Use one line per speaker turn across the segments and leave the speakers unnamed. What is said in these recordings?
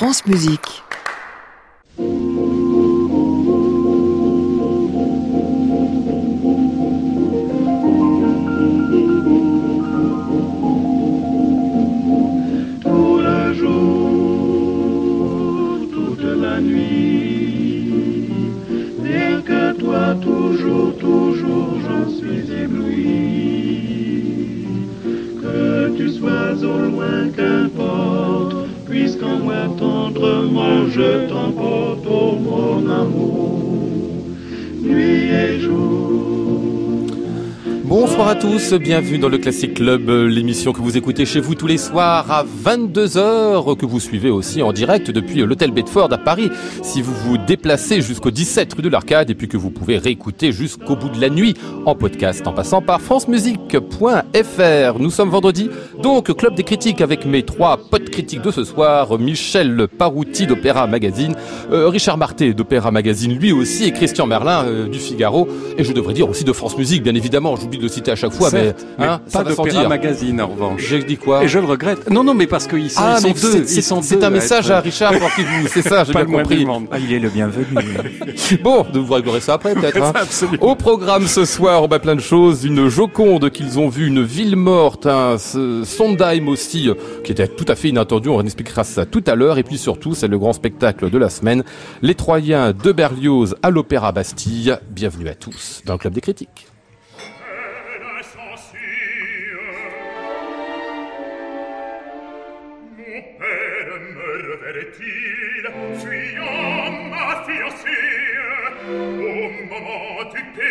France Musique.
Je t'emporte, oh mon amour, nuit et jour.
Bonsoir à tous, bienvenue dans le Classic Club, euh, l'émission que vous écoutez chez vous tous les soirs à 22h, que vous suivez aussi en direct depuis l'hôtel Bedford à Paris, si vous vous déplacez jusqu'au 17 rue de l'Arcade et puis que vous pouvez réécouter jusqu'au bout de la nuit en podcast en passant par francemusique.fr. Nous sommes vendredi, donc Club des critiques avec mes trois potes critiques de ce soir, Michel Parouti d'Opéra Magazine, euh, Richard Marté d'Opéra Magazine lui aussi et Christian Merlin euh, du Figaro et je devrais dire aussi de France Musique bien évidemment, j'oublie de citer à chaque fois mais, hein,
mais
ça
pas d'opéra magazine en revanche.
J'ai dit quoi
Et je le regrette. Non, non, mais parce qu'ils sont,
Ah,
ils sont
mais
deux.
c'est- un
à
message
être-
à Richard pour qu'il vous, c'est ça, j'ai
Pas
bien compris.
Ah, il est le bienvenu.
Bon, vous réglerez ça après peut-être. hein.
Absolument.
Au programme ce soir, on va plein de choses. Une Joconde qu'ils ont vue, une ville morte, un Sondheim aussi, euh, qui était tout à fait inattendu. On expliquera ça tout à l'heure. Et puis surtout, c'est le grand spectacle de la semaine. Les Troyens de Berlioz à l'Opéra Bastille. Bienvenue à tous dans le Club des critiques.
Moment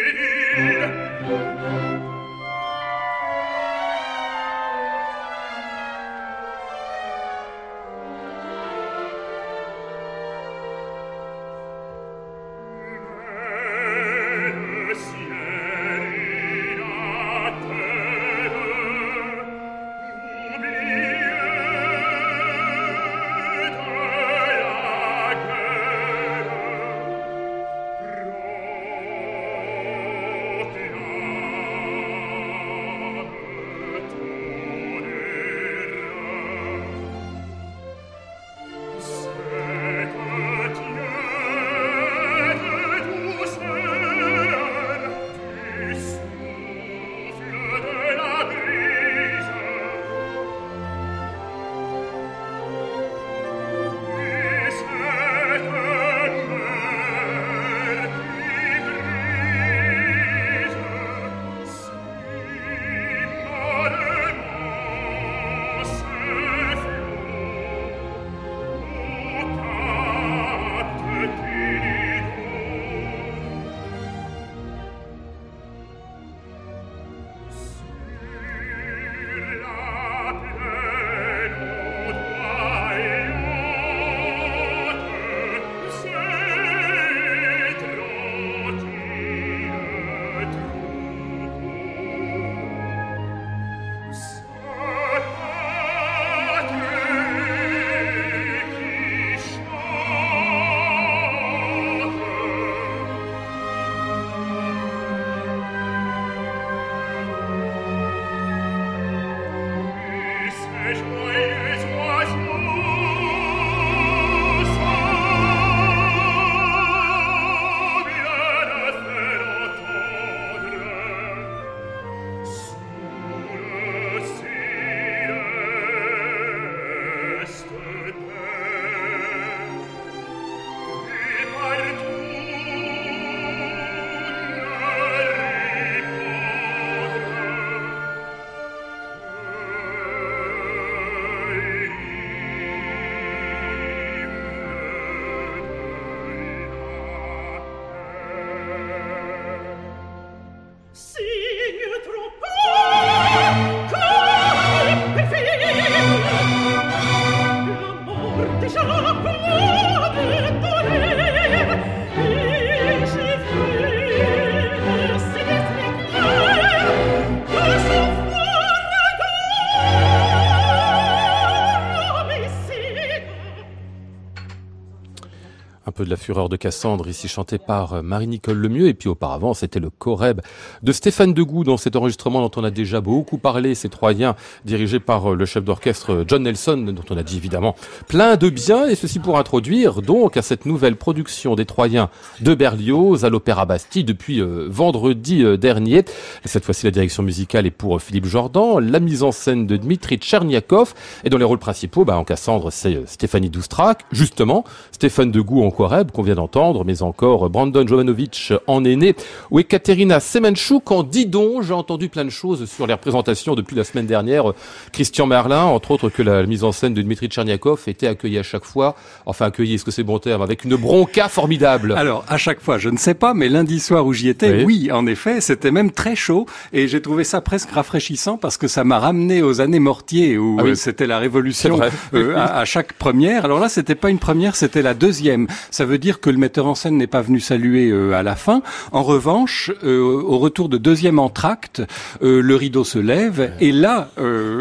de la
fureur de Cassandre, ici chanté par euh, Marie-Nicole Lemieux. Et puis auparavant, c'était le Coreb de Stéphane Degout dans cet enregistrement dont on a déjà beaucoup parlé, ces Troyens, dirigé par euh, le chef d'orchestre euh, John Nelson, dont on a dit évidemment plein de bien. Et ceci pour introduire donc à cette nouvelle production des Troyens de Berlioz à l'Opéra Bastille depuis vendredi dernier. cette fois-ci, la direction musicale est pour Philippe Jordan, la mise en scène de Dmitri Tcherniakov. Et dans les rôles principaux, bah, en Cassandre, c'est Stéphanie Doustrak, justement, Stéphane Degout qu'on vient d'entendre, mais encore Brandon Jovanovic en aîné ou Ekaterina Semenchuk en didon. J'ai entendu plein de choses sur les représentations depuis la semaine dernière. Christian Merlin, entre autres que la mise en scène de Dmitri Tcherniakov était accueillie à chaque fois, enfin accueillie, est-ce que c'est bon terme, avec une bronca formidable.
Alors, à chaque fois, je ne sais pas, mais lundi soir où j'y étais, oui. en effet, c'était même très chaud et j'ai trouvé ça presque rafraîchissant parce que ça m'a ramené aux années mortiers où ah euh, c'était la révolution euh, à, à, chaque première. Alors là, c'était pas une première, c'était la deuxième. Ça veut dire que le metteur en scène n'est pas venu saluer euh, à la fin. En revanche, euh, au retour de deuxième entracte, euh, le rideau se lève et là,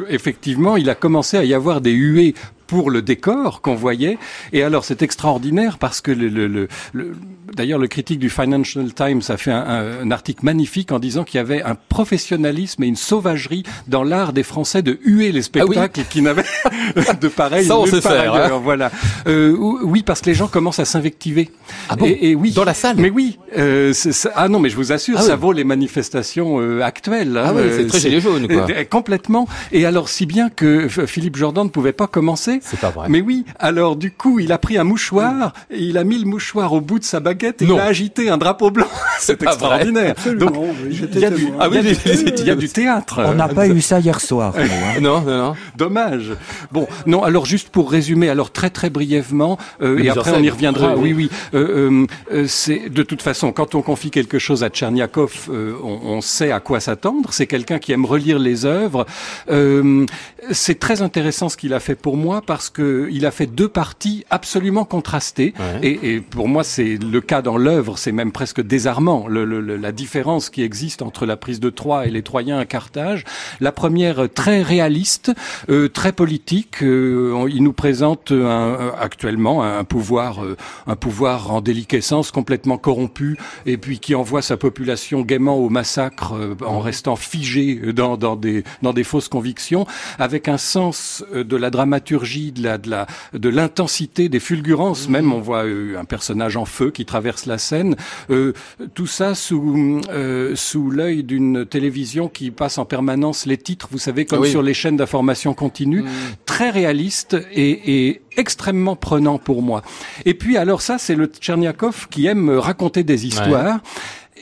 effectivement, il a commencé à y avoir des huées pour le décor qu'on voyait. Et alors c'est extraordinaire parce que le, le, le, d'ailleurs le critique du Financial Times a fait un, un, article magnifique en disant qu'il y avait un professionnalisme et une sauvagerie dans l'art des Français de huer les spectacles ah qui n'avaient de pareil
Ça, on sait faire, hein.
Voilà. Euh, oui, parce que les gens commencent à s'invectiver.
Ah bon?
Et, oui.
Dans la salle?
Mais oui. Euh, ah non, mais je vous assure, ah ça vaut les manifestations euh, actuelles.
Hein. Ah oui, c'est très gilet jaune, quoi.
Complètement. Et alors si bien que Philippe Jordan ne pouvait pas commencer
c'est pas vrai.
Mais oui. Alors du coup, il a pris un mouchoir et il a mis le mouchoir au bout de sa baguette et il a agité un drapeau blanc. C'est extraordinaire.
Donc il y a du,
ah oui, il y a du théâtre.
On n'a pas eu ça hier soir.
Hein. non, non, non.
Dommage. Bon, non. Alors juste pour résumer, alors très très brièvement, euh, et après on y reviendra. Oui, oui. Euh, euh, c'est de toute façon quand on confie quelque chose à Tcherniakov, euh, on, on, sait à quoi s'attendre. C'est quelqu'un qui aime relire les œuvres. Euh, c'est très intéressant ce qu'il a fait pour moi parce que il a fait deux parties absolument contrastées. Et, et, pour moi, c'est le cas dans l'œuvre, c'est même presque désarmant le, le, la différence qui existe entre la prise de Troie et les Troyens à Carthage. La première très réaliste, euh, très politique. Euh, il nous présente un, actuellement un pouvoir, euh, un pouvoir en déliquescence, complètement corrompu, et puis qui envoie sa population gaiement au massacre euh, en restant figé dans, dans des dans des fausses convictions, avec un sens de la dramaturgie de la de la de l'intensité des fulgurances. Même on voit euh, un personnage en feu qui traverse la scène. Euh, tout ça sous euh, sous l'œil d'une télévision qui passe en permanence les titres. Vous savez comme sur les chaînes d'information continue, mm. très réaliste et, et extrêmement prenant pour moi. Et puis alors ça, c'est le Tcherniakov qui aime raconter des histoires.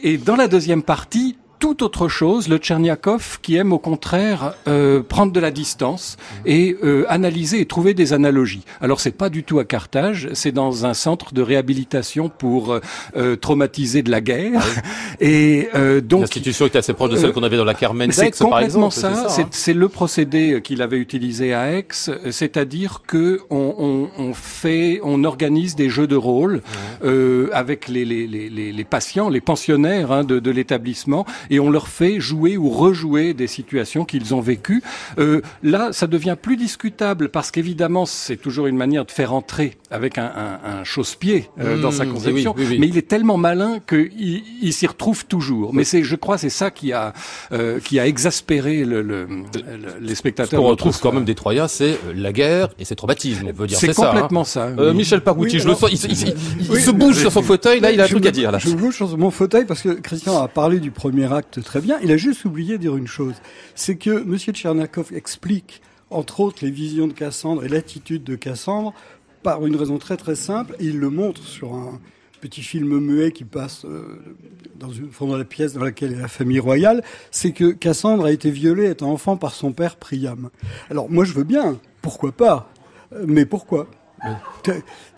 Et dans la deuxième partie, tout autre chose, le Tcherniakov qui aime au contraire euh, prendre de la distance et euh, analyser et trouver des analogies. Alors c'est pas du tout à Carthage, c'est dans un centre de réhabilitation pour euh, traumatiser de la guerre. Ah et euh, donc
l'institution est assez proche de celle qu'on avait dans la Carmen
C'est
complètement
ça. Hein. C'est le procédé qu'il avait utilisé à Aix, c'est-à-dire que on, on, on, fait, on organise des jeux de rôle avec les, les, les, les, patients, les pensionnaires hein, de, de l'établissement et on leur fait jouer ou rejouer des situations qu'ils ont vécues. Euh, là, ça devient plus discutable parce qu'évidemment, c'est toujours une manière de faire entrer avec un, un, un chausse-pied euh, dans sa mmh, conception, mais il est tellement malin qu'il il, s'y retrouve toujours. Mais c'est, je crois, c'est ça qui a euh, qui a exaspéré le, le, les spectateurs.
Ce qu'on retrouve quand même des Troyens, c'est euh, la guerre et ses traumatismes. On veut dire
c'est
complètement
ça.
Hein. Euh, Michel Parouti, je le sens, il, il, se bouge sur son fauteuil. Là, il a un truc à dire. Là.
Je bouge sur mon fauteuil parce que Christian a parlé du premier très bien. Il a juste oublié de dire une chose, c'est que M. Tchernakov explique, entre autres, les visions de Cassandre et l'attitude de Cassandre par une raison très très simple. Et il le montre sur un petit film muet qui passe euh, dans une de la pièce dans laquelle est la famille royale, c'est que Cassandre a été violée étant enfant par son père Priam. Alors moi je veux bien, pourquoi pas, mais pourquoi?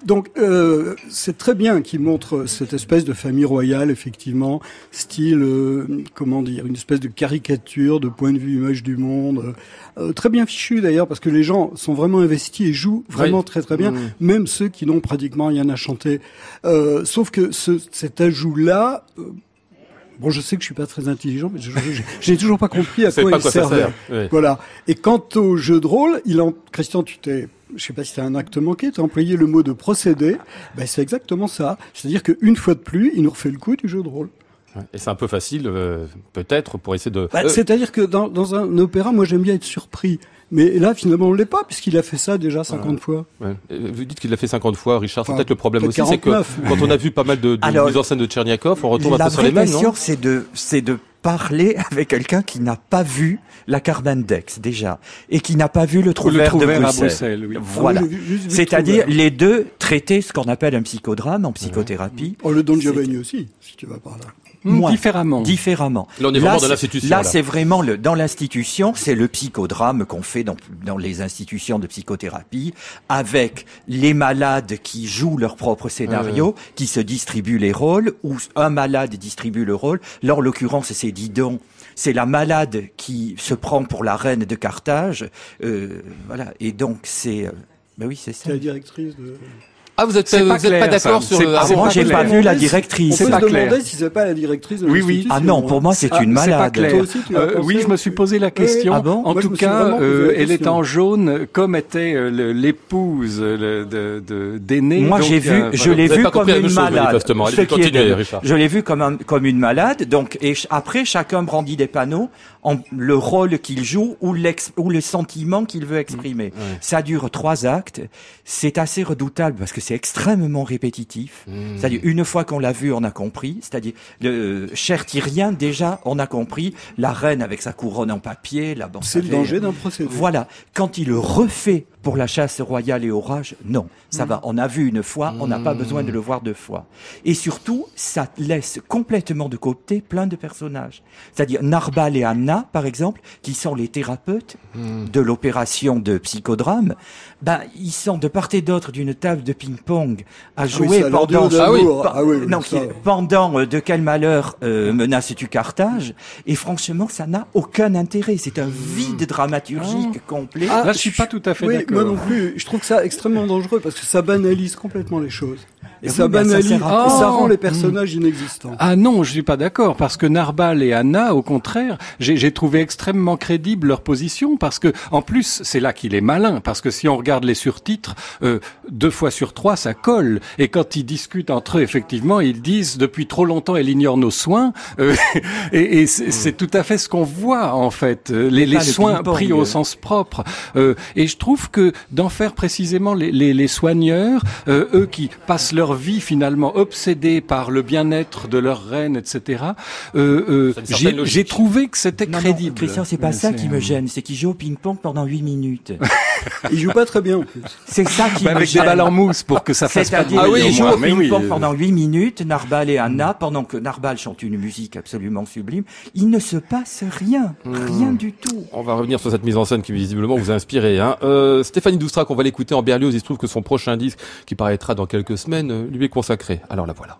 Donc euh, c'est très bien qu'il montre cette espèce de famille royale, effectivement, style, euh, comment dire, une espèce de caricature de point de vue image du monde, euh, très bien fichu d'ailleurs parce que les gens sont vraiment investis et jouent vraiment très très bien, mmh. même ceux qui n'ont pratiquement rien à chanter. Sauf que ce, cet ajout-là Bon, je sais que je suis pas très intelligent, mais j'ai toujours pas compris à quoi, il servait. Voilà. Et quant au jeu de rôle, il en, Christian, tu t'es je sais pas si c'est un acte manqué, tu as employé le mot de procédé, ben c'est exactement ça. C'est-à-dire qu'une fois de plus, il nous refait le coup du jeu de rôle.
Et c'est un peu facile, euh, peut-être, pour essayer de...
Bah, euh, C'est-à-dire que dans, dans, un opéra, moi j'aime bien être surpris. Mais là, finalement, on l'est pas, puisqu'il a fait ça déjà 50 fois.
Ouais. Vous dites qu'il l'a fait 50 fois, Richard. Enfin, peut-être le problème aussi, c'est que quand on a vu pas mal de, de Alors, mises en scène de Tcherniakov, on retombe un peu sur les mêmes,
non? c'est de, c'est de parler avec quelqu'un qui n'a pas vu la carte d'index déjà et qui n'a pas vu le trouvère, de Bruxelles.
Bruxelles oui.
Voilà. C'est-à-dire les deux traiter ce qu'on appelle un psychodrame en psychothérapie.
Oh, le Don Giovanni aussi, si tu vas par là.
Moins,
différemment.
Différemment.
Là, on est vraiment dans l'institution.
Là, c'est vraiment le, dans l'institution, c'est le psychodrame qu'on fait dans, dans les institutions de psychothérapie, avec les malades qui jouent leur propre scénario, qui se distribuent les rôles, ou un malade distribue le rôle. Là, en l'occurrence, c'est Didon c'est la malade qui se prend pour la reine de Carthage. Euh, voilà. Et donc, c'est. Euh, ben oui, c'est ça.
C'est la directrice de.
Ah, vous êtes, vous êtes pas d'accord sur
le... Ah, moi, j'ai pas vu la directrice.
C'est pas clair. demander si c'est pas la directrice de
Oui, oui.
Ah non, pour moi, c'est ah, une malade. Pas
clair. Aussi, euh, oui, je me suis posé la question. Ah bon en moi, tout cas, euh, elle est en jaune, comme était euh, l'épouse de, de, d'aîné.
Moi, j'ai vu, je l'ai vu comme une malade. Je l'ai vu comme comme une malade. Donc, et après, chacun brandit des panneaux en le rôle qu'il joue ou, ou le sentiment qu'il veut exprimer. Mmh. Ça dure trois actes. C'est assez redoutable parce que c'est extrêmement répétitif. Mmh. C'est-à-dire une fois qu'on l'a vu, on a compris. C'est-à-dire le cher Tyrien déjà, on a compris. La reine avec sa couronne en papier, la
C'est le danger d'un procédé.
Voilà. Quand il le refait pour la chasse royale et orage, non, ça mm. va. On a vu une fois, on n'a pas mm. besoin de le voir deux fois. Et surtout, ça laisse complètement de côté plein de personnages. C'est-à-dire Narbal et Anna, par exemple, qui sont les thérapeutes mm. de l'opération de psychodrame, ben, ils sont de part et d'autre d'une table de ping-pong à ah jouer pendant,
ah oui.
Ah non, pendant euh, de quel malheur euh, menaces-tu Carthage Et franchement, ça n'a aucun intérêt. C'est un vide dramaturgique complet.
Ah, là, je suis pas tout à fait d'accord.
Moi non plus. Je trouve ça extrêmement dangereux parce que ça banalise complètement les choses. Et ça banalise, et ça rend les personnages inexistants.
Ah non, je suis pas d'accord parce que Narbal et Anna, au contraire, j'ai trouvé extrêmement crédible leur position parce que, en plus, c'est là qu'il est malin parce que si on regarde les surtitres, euh, deux fois sur trois, ça colle. Et quand ils discutent entre eux, effectivement, ils disent depuis trop longtemps, elle ignore nos soins. Euh, et, et c'est tout à fait ce qu'on voit en fait, les, les soins pris au sens propre. Euh, et je trouve que d'en faire précisément les, les, les soigneurs, euh, eux qui passent leur vie finalement obsédés par le bien-être de leur reine, etc. Euh, euh, J'ai trouvé que c'était crédible.
Non, Christian, c'est pas ça qui me gêne, c'est qu'il joue au ping-pong pendant 8 minutes.
il joue pas très bien en plus.
C'est ça qui bah,
me
avec
des balles en mousse pour que ça fasse pas de
Ah oui, il joue au ping-pong pendant 8 minutes, Narbal et Anna, pendant que Narbal chante une musique absolument sublime, il ne se passe rien, hmm. rien du tout.
On va revenir sur cette mise en scène qui visiblement vous a inspiré. Hein. Euh, Stéphanie Doustrac, qu'on va l'écouter en Berlioz, il se trouve que son prochain disque, qui paraîtra dans quelques semaines, euh, lui est consacré. Alors la voilà.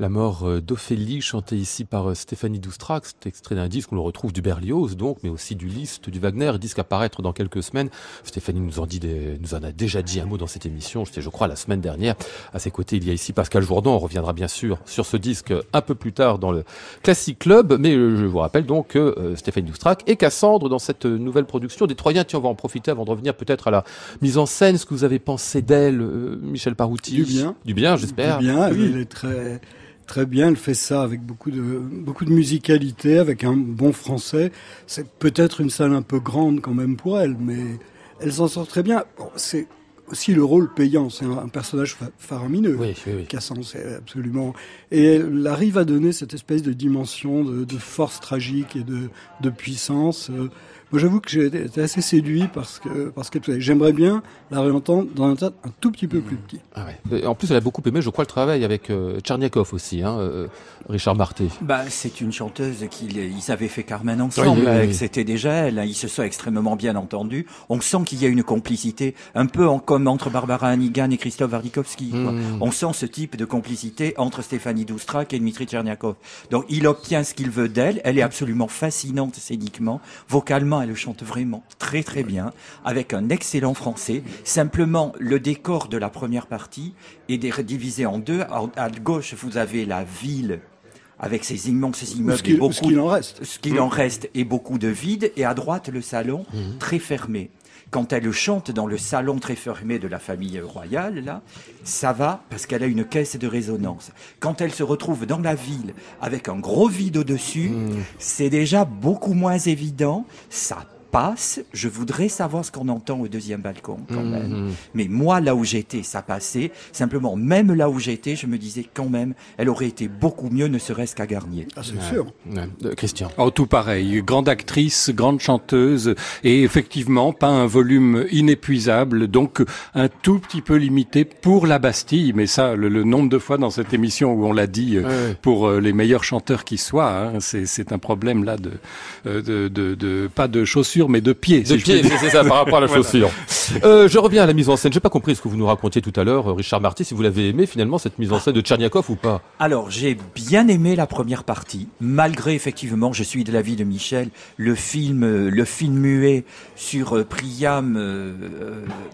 La mort euh, d'Ophélie, chantée ici par euh, Stéphanie Doustrax, extrait d'un disque, on le retrouve du Berlioz, donc, mais aussi du Liszt, du Wagner, disque à paraître dans quelques semaines. Stéphanie nous en dit nous en a déjà dit un mot dans cette émission, c'était, je crois, la semaine dernière. À ses côtés, il y a ici Pascal Jourdan, on reviendra bien sûr sur ce disque un peu plus tard dans le Classic Club, mais euh, je vous rappelle donc que Stéphanie Doustrax et Cassandre dans cette nouvelle production des Troyens. Tiens, on va en profiter avant de revenir peut-être à la mise en scène, ce que vous avez pensé d'elle, Michel Parouti.
Du bien.
Du bien, j'espère.
Du bien, oui. elle est très très bien. Elle fait ça avec beaucoup de beaucoup de musicalité, avec un bon français. C'est peut-être une salle un peu grande quand même pour elle, mais elle s'en sort très bien. c'est aussi le rôle payant. C'est un, personnage faramineux.
Oui, oui,
Cassant, c'est absolument. Et elle arrive à donner cette espèce de dimension de, de force tragique et de, de puissance. Moi, j'avoue que j'ai été assez séduit parce que, parce que j'aimerais bien la réentendre dans un tas un tout petit peu plus petit.
Ah ouais. En plus, elle a beaucoup aimé, je crois, le travail avec euh, Tcherniakov aussi, hein, euh, Richard Marté.
Bah, c'est une chanteuse qu'ils ils avaient fait Carmen ensemble. C'était déjà elle. Ils se sont extrêmement bien entendus. On sent qu'il y a une complicité, un peu en, comme entre Barbara Hannigan et Christophe Wardikovski. Hmm. On sent ce type de complicité entre Stéphanie Doustrak et Dmitri Tcherniakov. Donc, il obtient ce qu'il veut d'elle. Elle est absolument fascinante scéniquement, vocalement elle chante vraiment très très bien, avec un excellent français. Simplement, le décor de la première partie est divisé en deux. À gauche, vous avez la ville avec ses immenses immeubles
ce beaucoup, ce qu'il en reste,
ce qu'il en reste et beaucoup de vide, et à droite le salon mhm. très fermé quand elle chante dans le salon très fermé de la famille royale, là, ça va parce qu'elle a une caisse de résonance. Quand elle se retrouve dans la ville avec un gros vide au-dessus, hmm. c'est déjà beaucoup moins évident. Ça passe. Je voudrais savoir ce qu'on entend au deuxième balcon quand mhm. même. Mais moi, là où j'étais, ça passait. Simplement, même là où j'étais, je me disais quand même, elle aurait été beaucoup mieux, ne serait-ce qu'à Garnier.
Ah, c'est sûr.
Euh, Christian.
Oh, tout pareil. Grande actrice, grande chanteuse, et effectivement, pas un volume inépuisable, donc un tout petit peu limité pour la Bastille. Mais ça, le, nombre de fois dans cette émission où on l'a dit, euh, pour euh, les meilleurs chanteurs qui soient, hein, c'est un problème là de, de, de, de, pas de chaussures mais de pied.
De pied, c'est ça, par rapport à la chaussure. Euh, je reviens à la mise en scène. J'ai pas compris ce que vous nous racontiez tout à l'heure, euh, Richard Marty, si vous l'avez aimé finalement cette mise en scène de Tcherniakov ou pas?
Alors j'ai bien aimé la première partie, malgré effectivement, je suis de l'avis de Michel, le film, euh, le film muet sur Priam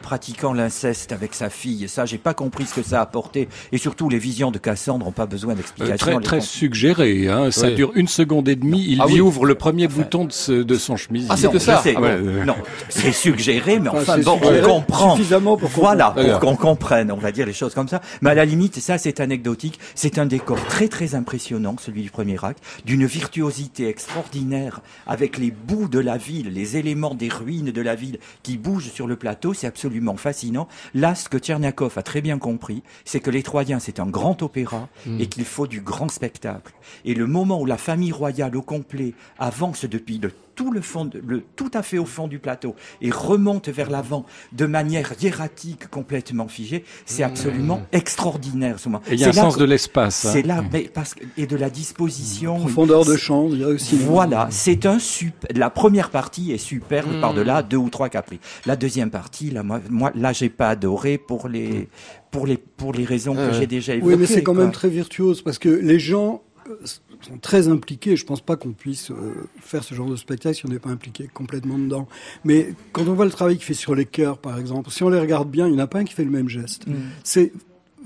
pratiquant l'inceste avec sa fille. Ça, j'ai pas compris ce que ça a apporté, et surtout les visions de Cassandre n'ont pas besoin d'explication.
très très suggéré. Hein. Ça dure une seconde et demie. Il ah lui ouvre le premier bouton de, de son chemise.
Ah, c'est que ça. Ah non, c'est suggéré, mais enfin, bon, on comprend.
Suffisamment pour
voilà, pour qu'on comprenne, on va dire les choses comme ça. Mais à la limite, ça, c'est anecdotique. C'est un décor très, très impressionnant, celui du premier acte, d'une virtuosité extraordinaire, avec les bouts de la ville, les éléments des ruines de la ville qui bougent sur le plateau. C'est absolument fascinant. Là, ce que Tcherniakov a très bien compris, c'est que les Troyens, c'est un grand opéra hmm. et qu'il faut du grand spectacle. Et le moment où la famille royale au complet avance depuis le tout le fond, le, tout à fait au fond du plateau et remonte vers l'avant de manière hiératique, complètement figée, c'est mmh. absolument extraordinaire.
Et il y a un sens de l'espace.
Hein. C'est là, mmh. mais parce que, et de la disposition.
Profondeur de champ, il y a aussi.
Voilà, c'est un super. La première partie est superbe mmh. par delà deux ou trois caprices. La deuxième partie, là, moi, moi là, j'ai pas adoré pour les pour les pour les raisons que j'ai déjà évoquées.
Oui, mais c'est quand même très virtuose parce que les gens sont très impliqués. Je pense pas qu'on puisse euh, faire ce genre de spectacle si on n'est pas impliqué complètement dedans. Mais quand on voit le travail qu'il fait sur les chœurs, par exemple, si on les regarde bien, il n'y en a pas un qui fait le même geste. Mm. C'est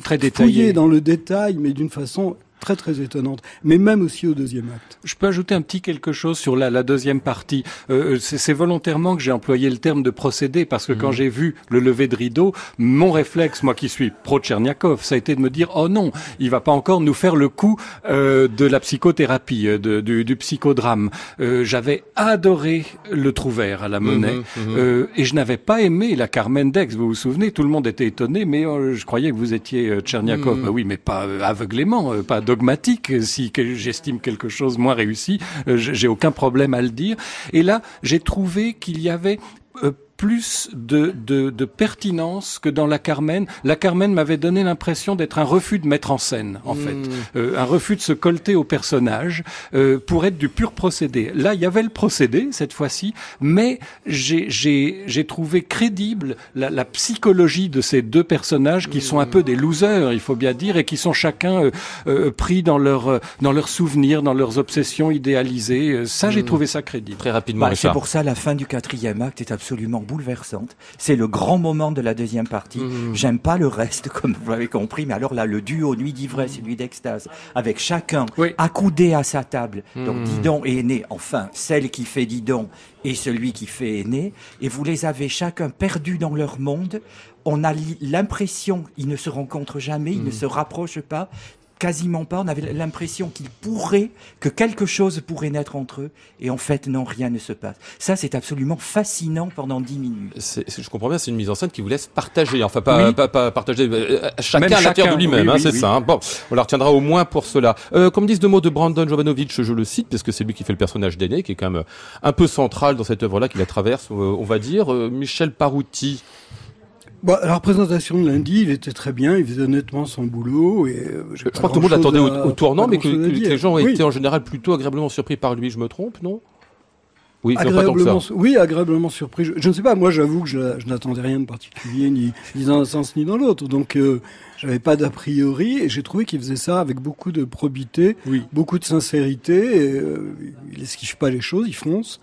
très détaillé dans le détail, mais d'une façon très très étonnante, mais même aussi au deuxième acte.
Je peux ajouter un petit quelque chose sur la, la deuxième partie. Euh, euh c'est volontairement que j'ai employé le terme de procédé parce que quand mhm. j'ai vu le lever de rideau, mon réflexe, moi qui suis pro Tcherniakov, ça a été de me dire oh non, il va pas encore nous faire le coup euh, de la psychothérapie, euh, de, du, du, psychodrame. Euh, J'avais adoré le Trouvert à la Monnaie mhm, mhm. et je n'avais pas aimé la Carmen Dex. Vous vous souvenez Tout le monde était étonné, mais je croyais que vous étiez Tcherniakov. Bah oui, mais pas aveuglément, pas dogmatique. Si j'estime quelque chose moins réussi, euh, j'ai aucun problème à le dire. Et là, j'ai trouvé qu'il y avait euh, plus de, de, de, pertinence que dans la Carmen. La Carmen m'avait donné l'impression d'être un refus de mettre en scène, en fait, hmm. euh, un refus de se colter au personnage euh, pour être du pur procédé. Là, il y avait le procédé cette fois-ci, mais j'ai trouvé crédible la, la, psychologie de ces deux personnages qui sont un peu des losers, il faut bien dire, et qui sont chacun euh, euh pris dans leur dans leurs souvenirs, dans leurs obsessions idéalisées. Ça, j'ai hmm. trouvé ça crédible.
Très rapidement. Bah,
c'est pour ça la fin du quatrième acte est absolument bouleversante. C'est le grand moment de la deuxième partie. Mmh. J'aime pas le reste, comme vous l'avez compris, mais alors là, le duo nuit d'ivresse et nuit d'extase, avec chacun accoudé à sa table. Donc mmh. Didon et Aîné, enfin, celle qui fait Didon et celui qui fait Aîné, et vous les avez chacun perdus dans leur monde on a l'impression qu'ils ne se rencontrent jamais, ils ne mmh. se rapprochent pas, quasiment pas. On avait l'impression qu'il pourrait, que quelque chose pourrait naître entre eux. Et en fait, non, rien ne se passe. Ça, c'est absolument fascinant pendant dix minutes.
je comprends bien, c'est une mise en scène qui vous laisse partager. Enfin, pas, pas, partager. Euh, chacun à l'intérieur de lui-même, hein, c'est ça. Hein. Bon, on la retiendra au moins pour cela. Euh, comme disent deux mots de Brandon Jovanovic, je le cite, parce que c'est lui qui fait le personnage d'aîné, qui est quand même un peu central dans cette œuvre-là, qui la traverse, euh, on va dire. Michel Parouti.
Bon, la représentation de lundi, il était très bien, il faisait honnêtement son boulot. Et
euh, je crois que tout le monde l'attendait au, tournant, mais que, les gens étaient en général plutôt agréablement surpris par lui. Je me trompe, non?
Oui, agréablement, oui, agréablement surpris. Je, ne sais pas, moi j'avoue que je, n'attendais rien de particulier, ni, dans un sens ni dans l'autre. Donc euh, j'avais pas d'a priori, et j'ai trouvé qu'il faisait ça avec beaucoup de probité, oui. beaucoup de sincérité. Et, euh, il esquive pas les choses, il fonce.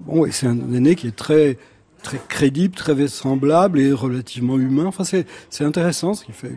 Bon, et c'est un aîné qui est très très crédible, très vraisemblable et relativement humain. Enfin, c'est c'est intéressant ce qu'il fait.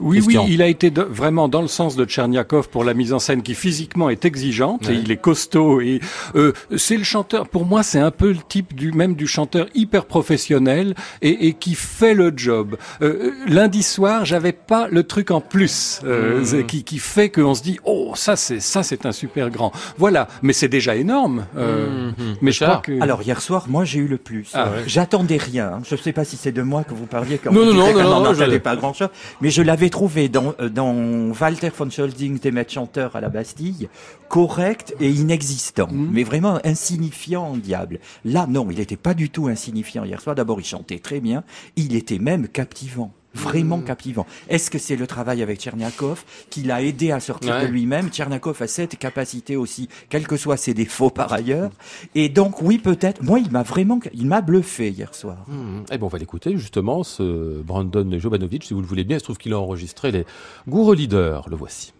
Oui, oui, il a été vraiment dans le sens de Tcherniakov pour la mise en scène qui physiquement est exigeante et il est costaud et euh, c'est le chanteur. Pour moi, c'est un peu le type du même du chanteur hyper professionnel et, et qui fait le job. Euh, lundi soir, j'avais pas le truc en plus euh, mmh. qui qui fait qu'on se dit oh ça c'est ça c'est un super grand. Voilà, mais c'est déjà énorme. Euh,
mmh. Mais je crois que alors hier soir, moi j'ai eu le plus. Ah J'attendais rien. Hein. Je ne sais pas si c'est de moi que vous parliez quand non, vous non, non, non, non, pas grand chose. Mais je l'avais trouvé dans, euh, dans Walter von Scholding, maîtres chanteur à la Bastille, correct et inexistant. Mhm. Mais vraiment insignifiant, diable. Là, non, il n'était pas du tout insignifiant hier soir. D'abord, il chantait très bien. Il était même captivant vraiment mmh. captivant. Est-ce que c'est le travail avec Tcherniakov qui l'a aidé à sortir de lui-même? Tcherniakov a cette capacité aussi, quels que soient ses défauts par ailleurs. Et donc oui, peut-être. Moi, il m'a vraiment, il m'a bluffé hier soir.
Mmh. Eh ben, on va l'écouter justement, ce Brandon Jovanovic, si vous le voulez bien. Il se trouve qu'il a enregistré les Gourou Leaders. Le voici.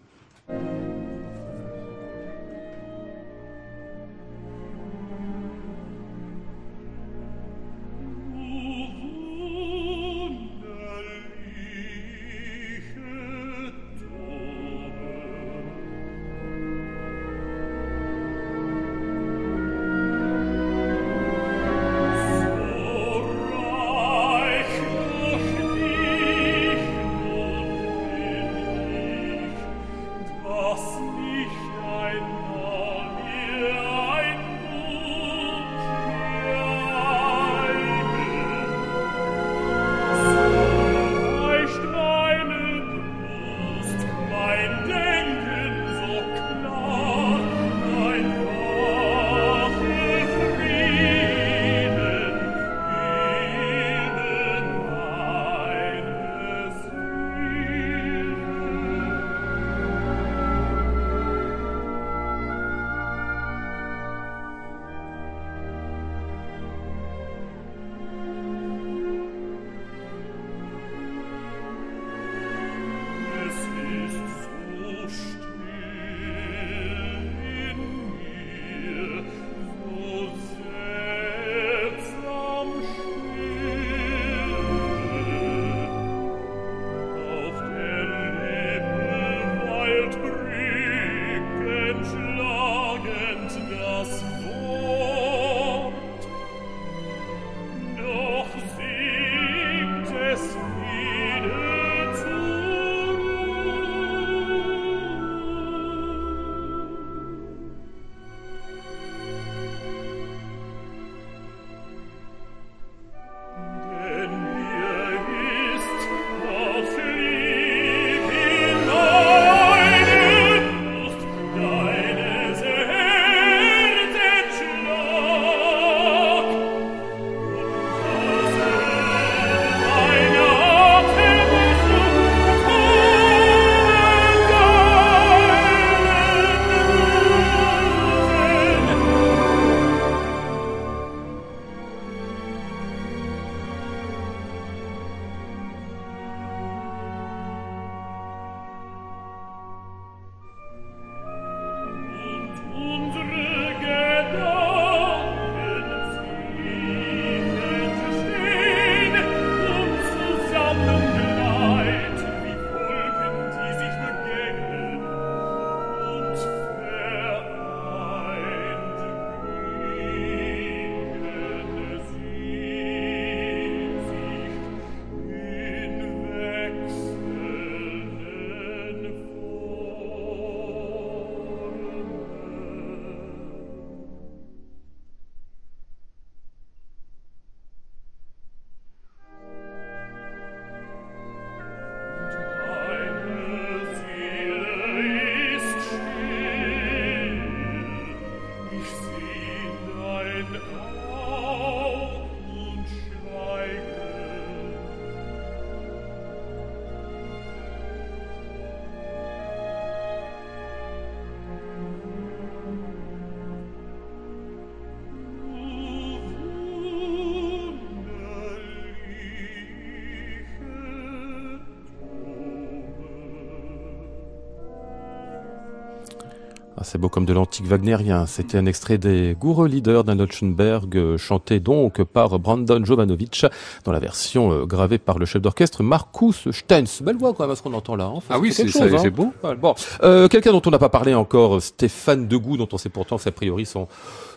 C'est beau comme de l'antique wagnérien. C'était un extrait des Goureux Leaders d'un Lotchenberg, euh, chanté donc par Brandon Jovanovic, dans la version euh, gravée par le chef d'orchestre Marcus Stenz. Belle voix quand même, à ce qu'on entend là. Hein.
ah oui, c'est hein. beau.
Bon, euh, quelqu'un dont on n'a pas parlé encore, Stéphane Degout, dont on sait pourtant que a priori son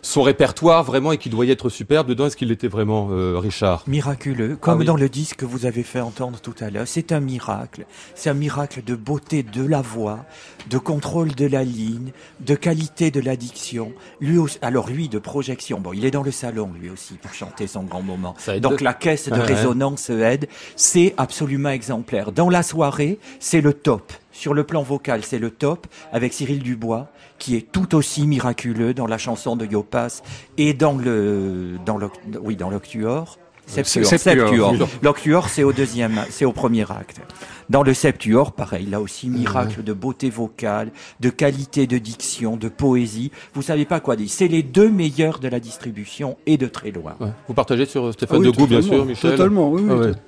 son répertoire vraiment et qui doit y être superbe. Dedans, est-ce qu'il était vraiment, euh, Richard?
Miraculeux, comme ah dans le disque que vous avez fait entendre tout à l'heure. C'est un miracle. C'est un miracle de beauté de la voix, de contrôle de la ligne, de qualité de l'addiction. Lui aussi, alors lui, de projection. Bon, il est dans le salon, lui aussi, pour chanter son grand moment. Donc la caisse de résonance aide. C'est absolument exemplaire. Dans la soirée, c'est le top. Sur le plan vocal, c'est le top avec Cyril Dubois qui est tout aussi miraculeux dans la chanson de Yopas et dans le dans le oui dans l'Octuor. Septuor. L'Octuor, c'est au deuxième, c'est au premier acte. Dans le Septuor, pareil, là aussi, miracle de beauté vocale, de qualité de diction, de poésie. Vous savez pas quoi dire. C'est les deux meilleurs de la distribution et de très loin.
Vous partagez sur Stéphane ah Degout, bien sûr, Michel
Totalement, oui.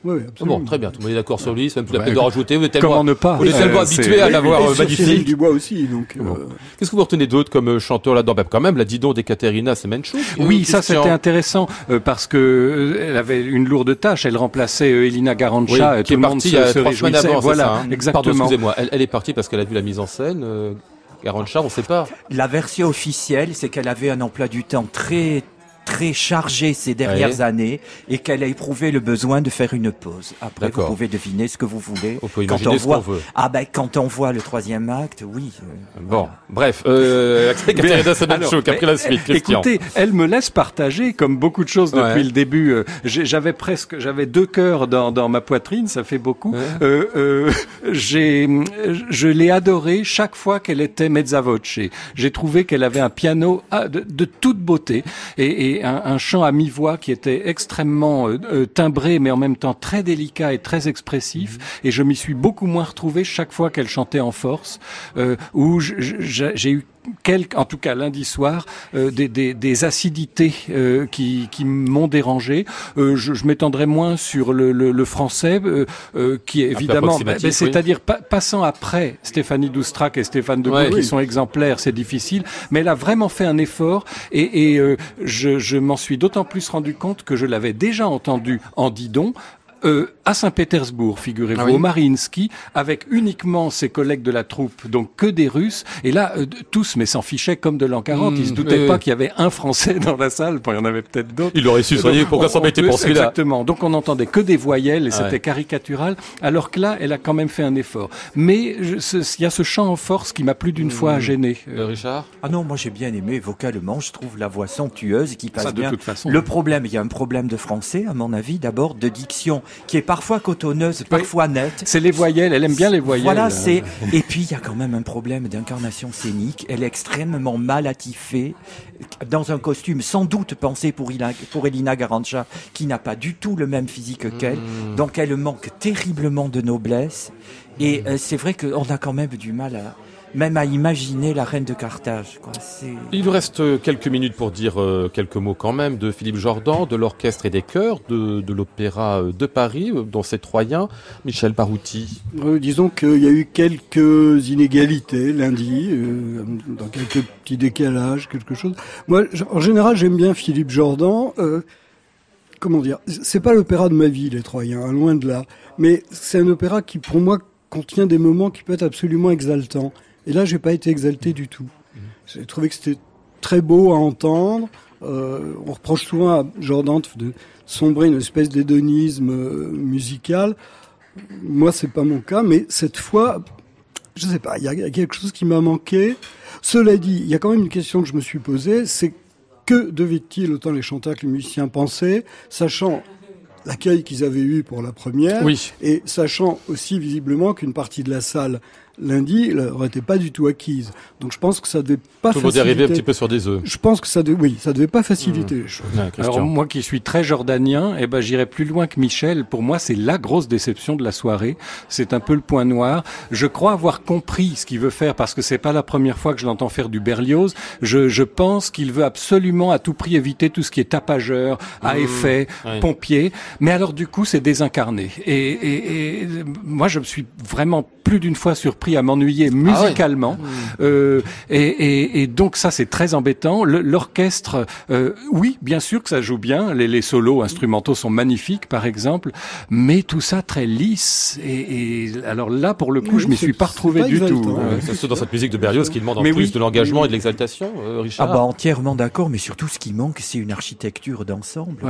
oui,
ah Bon, très bien, tout le monde est d'accord sur lui, c'est même plus la peine de rajouter. Vous êtes tellement,
ne pas,
vous êtes tellement habitué à l'avoir euh, magnifique.
du bois aussi, donc.
Euh, Qu'est-ce que vous retenez d'autre comme euh, chanteur là-dedans? Ben, Quand même, la Didon d'Ekaterina Semenchuk.
Oui, ça c'était intéressant parce que elle avait une lourde tâche. Elle remplaçait Elina Garancha.
qui est partie il y a trois semaines avant. Voilà, Exactement. excusez-moi. Elle, est partie parce qu'elle a vu la mise en scène. Euh, Garanchard, on ne sait pas.
La version officielle, c'est qu'elle avait un emploi du temps très très chargée ces dernières années et qu'elle a éprouvé le besoin de faire une pause. Après, vous pouvez deviner ce que vous voulez.
On peut quand on voit, veut.
Ah ben, quand on voit le troisième acte, oui.
Euh, bon, bref, euh, après la suite.
Écoutez, elle me laisse partager, comme beaucoup de choses depuis le début. Euh, j'avais presque, j'avais deux cœurs dans, dans ma poitrine, ça fait beaucoup. Euh, euh, j'ai, je l'ai adorée chaque fois qu'elle était mezza voce. J'ai trouvé qu'elle avait un piano ah, de, de toute beauté et, et un, chant à mi-voix qui était extrêmement euh, euh, timbré, mais en même temps très délicat et très expressif. Mhm. Et je m'y suis beaucoup moins retrouvé chaque fois qu'elle chantait en force, euh, où j'ai eu en tout cas lundi soir, euh, des, des, des, acidités euh, qui, qui m'ont dérangé. Euh, je, je m'étendrai moins sur le, le, le français, qui est évidemment, c'est-à-dire passant après Stéphanie Doustrac et Stéphane de qui sont exemplaires, c'est difficile, mais elle a vraiment fait un effort et, et je, je m'en suis d'autant plus rendu compte que je l'avais déjà entendu en Didon euh, à Saint-Pétersbourg, figurez-vous, ah au Mariinsky, avec uniquement ses collègues de la troupe, donc que des Russes. Et là, euh, tous, mais s'en fichaient comme de l'an 40. Ils se doutaient pas qu'il y avait un Français dans la salle. Bon, il y en avait peut-être d'autres.
Il aurait su soigner pourquoi s'embêter pour celui-là?
Exactement. Donc on n'entendait que des voyelles et c'était caricatural. Alors que là, elle a quand même fait un effort. Mais il y a ce chant en force qui m'a plus d'une fois hmm. gêné.
Euh, Richard?
Ah non, moi j'ai bien aimé vocalement. Je trouve la voix somptueuse qui passe
Ça,
de
bien. Toute façon,
le problème, il y a un problème de français, à mon avis, d'abord de diction qui est parfois cotonneuse, parfois nette.
C'est les voyelles, elle aime bien les voyelles.
Voilà, c'est. Et puis il y a quand même un problème d'incarnation scénique. Elle est extrêmement mal attifée dans un costume sans doute pensé pour, pour Elina Garancha, qui n'a pas du tout le même physique qu'elle. Hmm. Donc elle manque terriblement de noblesse. Et euh, c'est vrai qu'on a quand même du mal à, même à imaginer la reine de Carthage. Quoi.
Il nous reste euh, quelques minutes pour dire euh, quelques mots quand même de Philippe Jordan, de l'orchestre et des chœurs, de, de l'opéra euh, de Paris, dont c'est Troyen, Michel Parouti.
disons qu'il y a eu quelques inégalités lundi, dans quelques petits décalages, quelque chose. Moi, en général, j'aime bien Philippe Jordan. comment dire C'est pas l'opéra de ma vie, les Troyens, hein, loin de là. Mais c'est un opéra qui, pour moi, contient des moments qui peuvent être absolument exaltants. Et là, j'ai pas été exalté du tout. J'ai trouvé que c'était très beau à entendre. Euh, on reproche souvent à Jordan de sombrer une espèce d'hédonisme euh, musical. Moi, c'est pas mon cas, mais cette fois, je sais pas, il y a quelque chose qui m'a manqué. Cela dit, il y a quand même une question que je me suis posée, c'est que devaient-ils, autant les chanteurs que les musiciens, penser, sachant l'accueil qu'ils avaient eu pour la première, et sachant aussi visiblement qu'une partie de la salle lundi n'aurait été pas du tout acquise. Donc je pense que ça devait pas Tout faciliter.
arriver un petit peu sur des œufs.
Je pense que ça devait, oui, ça devait pas faciliter mmh. les choses.
Alors moi qui suis très jordanien, eh ben j'irai plus loin que Michel. Pour moi, c'est la grosse déception de la soirée. C'est un peu le point noir. Je crois avoir compris ce qu'il veut faire parce que c'est pas la première fois que je l'entends faire du Berlioz. Je, je pense qu'il veut absolument à tout prix éviter tout ce qui est tapageur, à mmh. effet, pompier. Mais alors du coup, c'est désincarné. Et, et, et moi, je me suis vraiment plus d'une fois surpris appris à m'ennuyer ah musicalement. Ah et, et, et, donc ça, c'est très embêtant. L'orchestre, oui, bien sûr que ça joue bien. Les, les, solos instrumentaux sont magnifiques, par exemple, mais tout ça très lisse. Et, et alors là, pour le coup, je m'y suis pas retrouvé du tout.
C'est dans cette musique de Berlioz qui demande en plus de l'engagement et de l'exaltation, Richard.
Ah bah entièrement d'accord, mais surtout ce qui manque, c'est une architecture d'ensemble.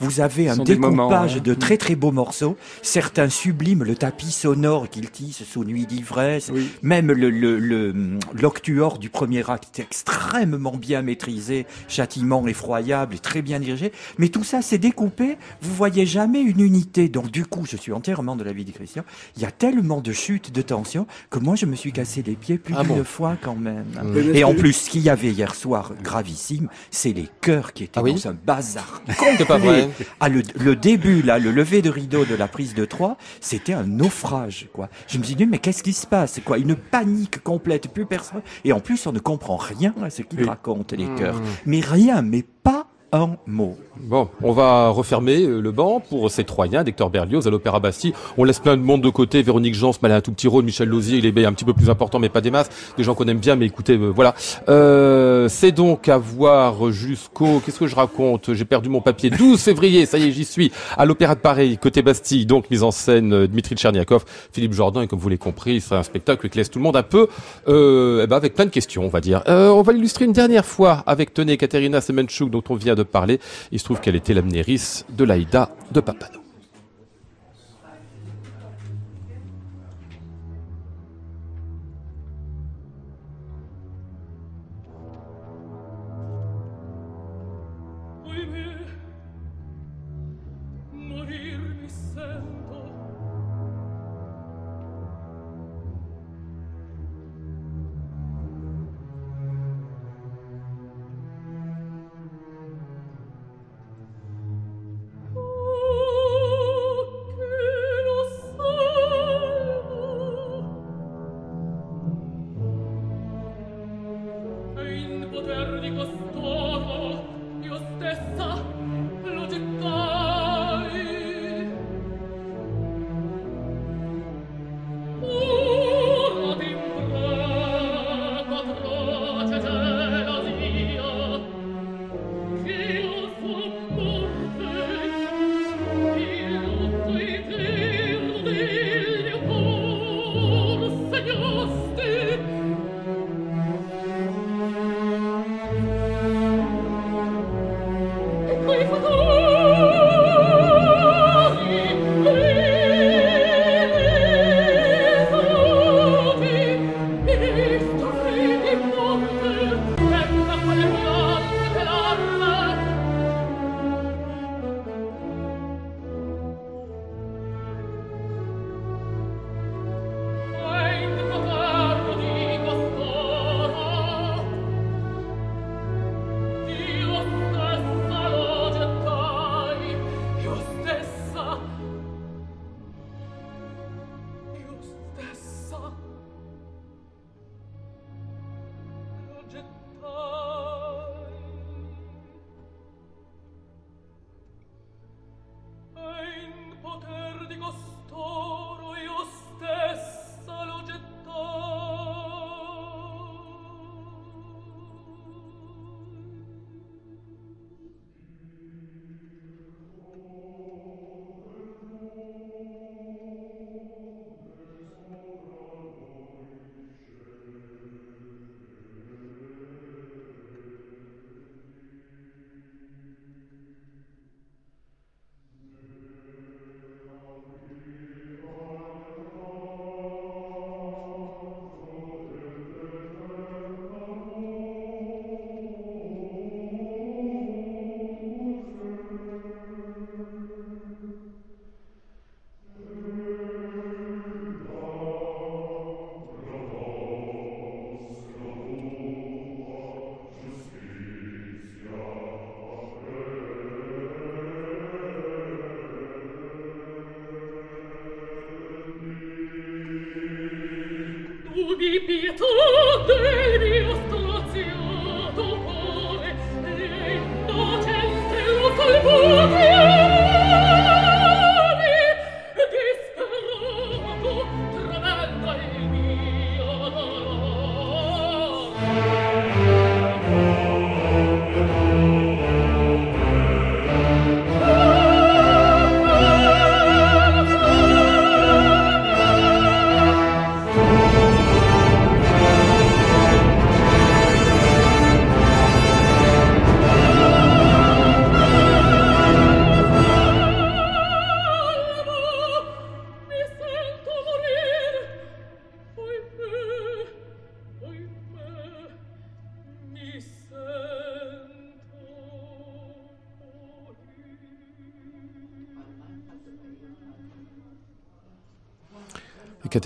Vous avez un découpage hein. de très très beaux morceaux, certains sublimes, le tapis sonore qu'il tisse sous Nuit d'ivresse, même le, le, l'octuor du premier acte est extrêmement bien maîtrisé, châtiment effroyable et très bien dirigé, mais tout ça c'est découpé, vous voyez jamais une unité, donc du coup je suis entièrement de l'avis de Christian, il y a tellement de chutes, de tensions, que moi je me suis cassé les pieds plus ah d'une fois quand même. Et en plus, ce qu'il y avait hier soir, gravissime, c'est les chœurs qui étaient ah dans un bazar
pas vrai.
Ah, le, le, début, là, le lever de rideau de la prise de Troyes, c'était un naufrage, quoi. Je me suis dit, mais qu'est-ce qui se passe? Quoi? Une panique complète, plus personne. Et en plus, on ne comprend rien à ce qu'ils racontent, les chœurs. Mmh. Mais rien, mais pas un mot.
Bon, on va refermer euh, le banc pour ces Troyens d'Hector Berlioz à l'Opéra Bastille. On laisse plein de monde de côté. Véronique Jans, elle a un tout petit rôle. Michel Lausier, il est un petit peu plus important, mais pas des masses. Des gens qu'on aime bien, mais écoutez, euh, voilà. Euh, c'est donc à voir jusqu'au... Qu'est-ce que je raconte? J'ai perdu mon papier. 12 février, ça y est, j'y suis. À l'Opéra de Paris, côté Bastille, donc mise en scène Dmitri Tcherniakov, Philippe Jordan, et comme vous l'avez compris, c'est un spectacle qui laisse tout le monde un peu eh ben avec plein de questions, on va dire. on va l'illustrer une dernière fois avec, tenez, Katerina Semenchuk, dont on vient de parler. Il se trouve qu'elle était l'amnéris de l'Aïda de Papano.
ubi pietate del mio stato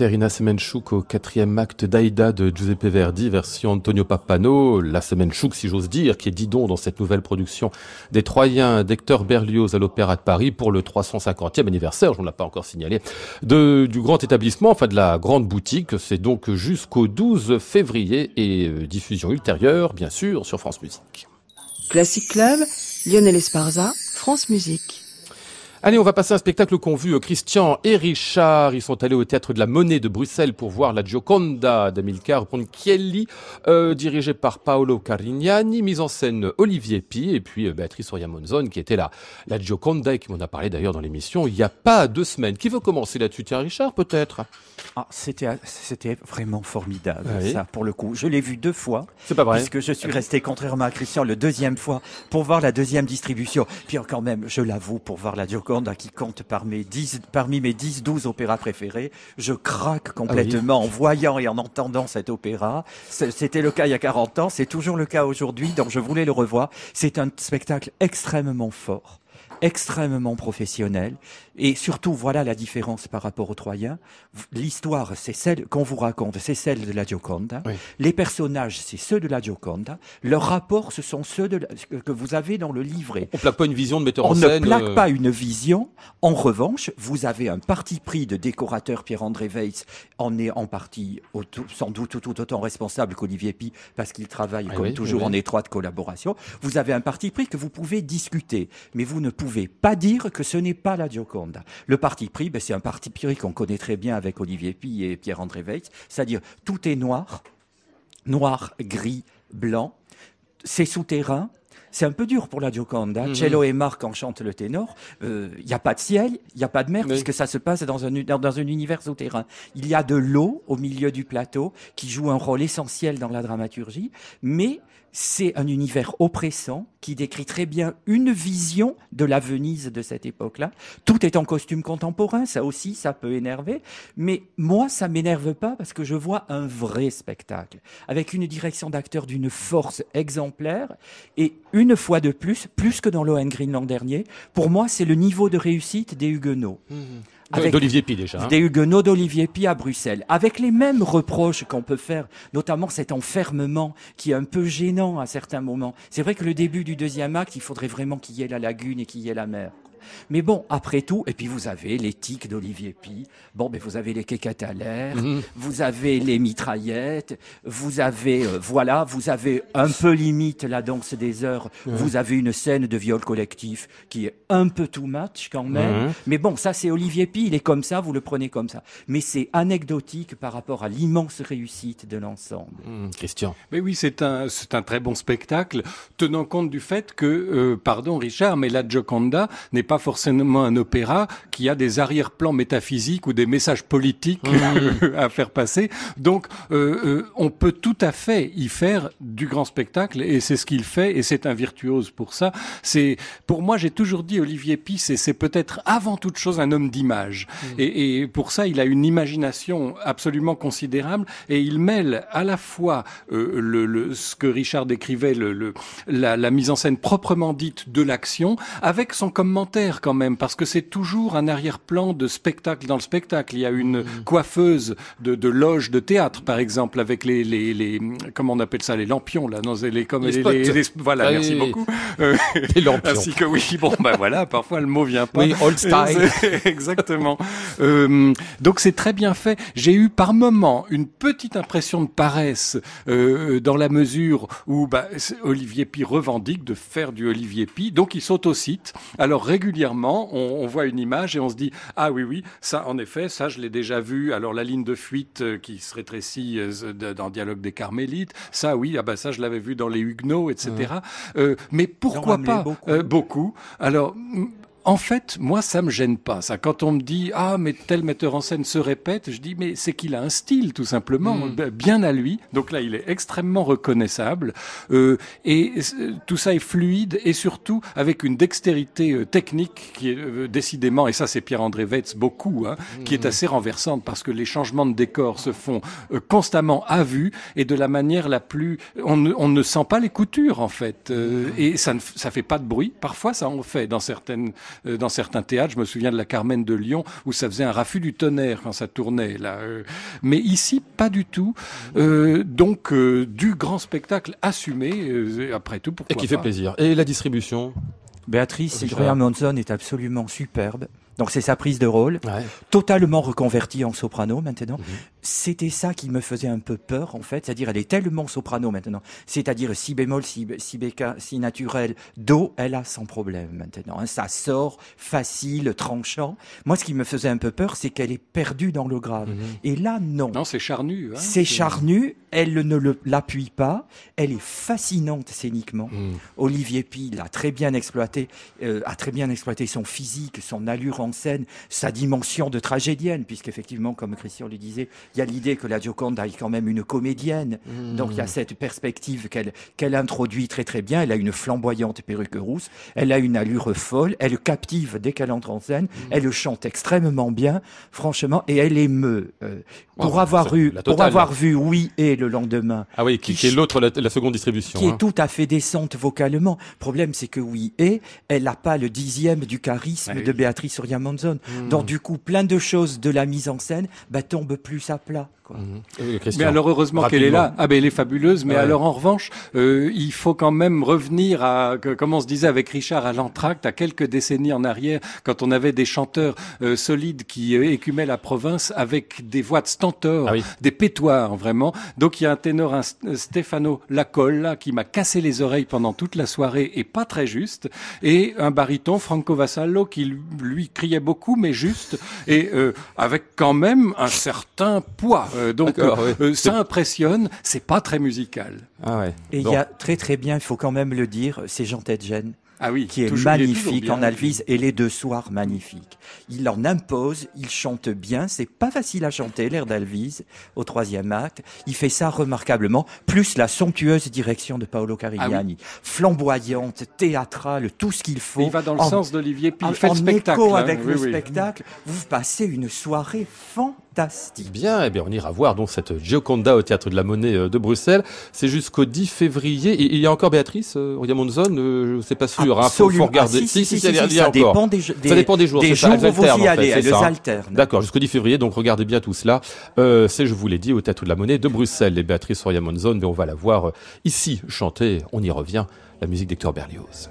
Caterina Semenchuk au quatrième acte d'Aïda de Giuseppe Verdi, version Antonio Pappano, la Semenchuk si j'ose dire, qui est didon dans cette nouvelle production des Troyens d'Hector Berlioz à l'Opéra de Paris pour le 350e anniversaire, je ne l'ai pas encore signalé, du grand établissement, enfin de la grande boutique. C'est donc jusqu'au 12 février et euh, diffusion ultérieure, bien sûr, sur France Musique.
Classic Club, Lionel Esparza, France Musique.
Allez, on va passer un spectacle qu'ont vu Christian et Richard. Ils sont allés au Théâtre de la Monnaie de Bruxelles pour voir la Gioconda d'Amilcar Ponchielli, euh, dirigée par Paolo Carignani, mise en scène Olivier Pi et puis euh, Béatrice Oriamonzon qui était là. La Gioconda et qui m'en a parlé d'ailleurs dans l'émission il n'y a pas deux semaines. Qui veut commencer là-dessus? Tiens, Richard, peut-être?
Ah, C'était c'était vraiment formidable, ça, pour le coup. Je l'ai vu deux fois.
C'est pas vrai.
Puisque je suis resté, contrairement à Christian, le deuxième fois pour voir la deuxième distribution. Puis encore même, je l'avoue, pour voir la Gioconda qui compte parmi, parmi mes 10-12 opéras préférés. Je craque ah complètement en voyant et en entendant cet opéra. C'était le cas il y a 40 ans, c'est toujours le cas aujourd'hui, donc je voulais le revoir. C'est un spectacle extrêmement fort extrêmement professionnel. Et surtout, voilà la différence par rapport aux Troyens. L'histoire, c'est celle qu'on vous raconte, c'est celle de la Gioconda. Les personnages, c'est ceux de la Gioconda. Leurs rapports, ce sont ceux de que vous avez dans le livret.
On plaque pas une vision de metteur
en
scène.
On ne plaque euh, pas une vision. En revanche, vous avez un parti pris de décorateur Pierre-André Weiss, en est en partie sans doute tout, autant responsable qu'Olivier Pi, parce qu'il travaille ah comme toujours en étroite collaboration. Vous avez un parti pris que vous pouvez discuter, mais vous ne pouvez pouvez pas dire que ce n'est pas la Gioconda. Le parti pris, ben, c'est un parti pris qu'on connaît très bien avec Olivier Pi et Pierre-André Weitz, c'est-à-dire tout est noir, noir, gris, blanc, c'est souterrain, c'est un peu dur pour la Gioconda. Mm Cello et Marc en chantent le ténor. Il euh, n'y a pas de ciel, il n'y a pas de mer, puisque ça se passe dans un, dans, dans un univers souterrain. Il y a de l'eau au milieu du plateau qui joue un rôle essentiel dans la dramaturgie, mais c'est un univers oppressant qui décrit très bien une vision de la Venise de cette époque-là. Tout est en costume contemporain, ça aussi, ça peut énerver. Mais moi, ça m'énerve pas parce que je vois un vrai spectacle avec une direction d'acteur d'une force exemplaire et une fois de plus, plus que dans Lohengrin l'an dernier, pour moi, c'est le niveau de réussite des Huguenots. Mmh
d'Olivier Pi déjà.
Hein. Des Huguenots d'Olivier Pi à Bruxelles, avec les mêmes reproches qu'on peut faire, notamment cet enfermement qui est un peu gênant à certains moments. C'est vrai que le début du deuxième acte, il faudrait vraiment qu'il y ait la lagune et qu'il y ait la mer. Mais bon, après tout, et puis vous avez l'éthique d'Olivier Pi, bon, mais vous avez les quéquettes à l'air, mhm. vous avez les mitraillettes, vous avez, euh, voilà, vous avez un peu limite la danse des heures, vous avez une scène de viol collectif qui est un peu too much quand même. Mais bon, ça c'est Olivier Pi, il est comme ça, vous le prenez comme ça. Mais c'est anecdotique par rapport à l'immense réussite de l'ensemble.
Mhm, Christian.
Mais oui, c'est un, c'est un très bon spectacle, tenant compte du fait que, euh, pardon Richard, mais la Gioconda n'est pas forcément un opéra qui a des arrière-plans métaphysiques ou des messages politiques mmh. à faire passer. Donc, euh, euh, on peut tout à fait y faire du grand spectacle et c'est ce qu'il fait et c'est un virtuose pour ça. C'est, pour moi, j'ai toujours dit Olivier et c'est peut-être avant toute chose un homme d'image. Mmh. Et, et, pour ça, il a une imagination absolument considérable et il mêle à la fois euh, le, le, ce que Richard décrivait, le, le la, la mise en scène proprement dite de l'action, avec son commentaire quand même, parce que c'est toujours un arrière-plan de spectacle dans le spectacle. Il y a une mm. coiffeuse de, de, loge de théâtre, par exemple, avec les, les, les comment on appelle ça, les lampions là, non, les comme
les,
les, voilà, ah merci beaucoup.
Euh, les lampions.
Ainsi que oui, bon ben voilà, parfois le mot vient pas.
Oui, old style.
Exactement. euh, donc c'est très bien fait. J'ai eu par moment une petite impression de paresse euh, dans la mesure où bah, Olivier Pi revendique de faire du Olivier Pi, donc il saute au site. Alors régulièrement régulièrement, on, voit une image et on se dit ah oui oui ça en effet ça je l'ai déjà vu. Alors la ligne de fuite euh, qui se rétrécit euh, dans Dialogue des Carmélites, ça oui ah bah ça je l'avais vu dans les Huguenots etc. Euh, mais pourquoi pas? beaucoup. Alors en fait, moi, ça me gêne pas. Ça, quand on me dit ah mais tel metteur en scène se répète, je dis mais c'est qu'il a un style tout simplement mm. ben, bien à lui. Donc là, il est extrêmement reconnaissable euh, et euh, tout ça est fluide et surtout avec une dextérité euh, technique qui est euh, décidément et ça c'est Pierre-André Weitz beaucoup, hein, qui est mm. assez renversante parce que les changements de décor se font constamment à vue et de la manière la plus on ne, on ne sent pas les coutures en fait mm. et ça ne ça fait pas de bruit. Parfois ça en fait dans certaines dans certains théâtres. Je me souviens de la Carmen de Lyon où ça faisait un raffut du tonnerre quand ça tournait là. mais ici, pas du tout. donc du grand spectacle assumé après tout. Pourquoi
Et qui fait plaisir. Et la distribution?
Béatrice Graham Monson est absolument superbe. Donc c'est sa prise de rôle, totalement reconvertie en soprano maintenant. Mhm. C'était ça qui me faisait un peu peur en fait, c'est-à-dire elle est tellement soprano maintenant, c'est-à-dire si bémol, si, si béca, si naturel, do, elle a sans problème maintenant. Hein. Ça sort facile, tranchant. Moi ce qui me faisait un peu peur, c'est qu'elle est perdue dans le grave. Mhm. Et là non.
Non, c'est charnu.
Hein, c'est charnu, elle ne l'appuie pas, elle est fascinante scéniquement. Mhm. Olivier Pille a très bien exploité, euh, a très bien exploité son physique, son allure en scène sa dimension de tragédienne, puisqu'effectivement, comme Christian le disait, il y a l'idée que la Joconde est quand même une comédienne. Mmh. Donc il y a cette perspective qu'elle qu'elle introduit très très bien. Elle a une flamboyante perruque rousse, elle a une allure folle, elle captive dès qu'elle entre en scène, mmh. elle chante extrêmement bien, franchement, et elle émeut. Euh, pour avoir eu, pour avoir vu Oui et le lendemain.
Ah oui, qui, est l'autre, la, seconde distribution.
Qui est hein. tout à fait décente vocalement. Le problème, c'est que Oui et, elle n'a pas le dixième du charisme ah de Béatrice Soria Monzon. Hmm. Donc du coup, plein de choses de la mise en scène bah, tombent plus à plat.
Mhm. Euh, mais alors heureusement qu'elle est là. Ah ben elle est fabuleuse. Mais alors en revanche, euh, il faut quand même revenir à, comme on se disait avec Richard à l'entracte, à quelques décennies en arrière, quand on avait des chanteurs euh, solides qui écumaient la province avec des voix de stentor, ah des pétoires vraiment. Donc il y a un ténor, un Stefano Lacolle, là, qui m'a cassé les oreilles pendant toute la soirée et pas très juste, et un baryton Franco Vassallo qui lui criait beaucoup mais juste et avec quand même un certain poids. Euh, donc euh, euh, ça impressionne, c'est pas très musical.
Ah Et il y a très très bien, il faut quand même le dire, c'est Jean Tedgen. Ah oui, qui est magnifique en Alvise et les deux soirs magnifiques. Il en impose, il chante bien, c'est pas facile à chanter l'air d'Alvise au troisième acte. Il fait ça remarquablement, plus la somptueuse direction de Paolo Carignani, ah flamboyante, théâtrale, tout ce qu'il faut.
il va dans le sens d'Olivier Puis il fait
en
spectacle,
écho avec le spectacle, vous passez une soirée fantastique
Bien, eh bien, on ira voir donc cette Gioconda au Théâtre de la Monnaie euh, de Bruxelles. C'est jusqu'au 10 février. Et il y a encore Béatrice, euh, Monzon, euh, je sais pas sûr.
Hein, faut, regarder. Ah, si, si, si, ça, dépend des, des, ça dépend des jours. Des jours où vous y allez, elles alternent.
D'accord, jusqu'au 10 février. Donc regardez bien tout cela. Euh, c'est, je vous l'ai dit, au Théâtre de la Monnaie de Bruxelles. Et Béatrice Monzon, mais on va la voir euh, ici chanter. On y revient. La musique d'Hector Berlioz.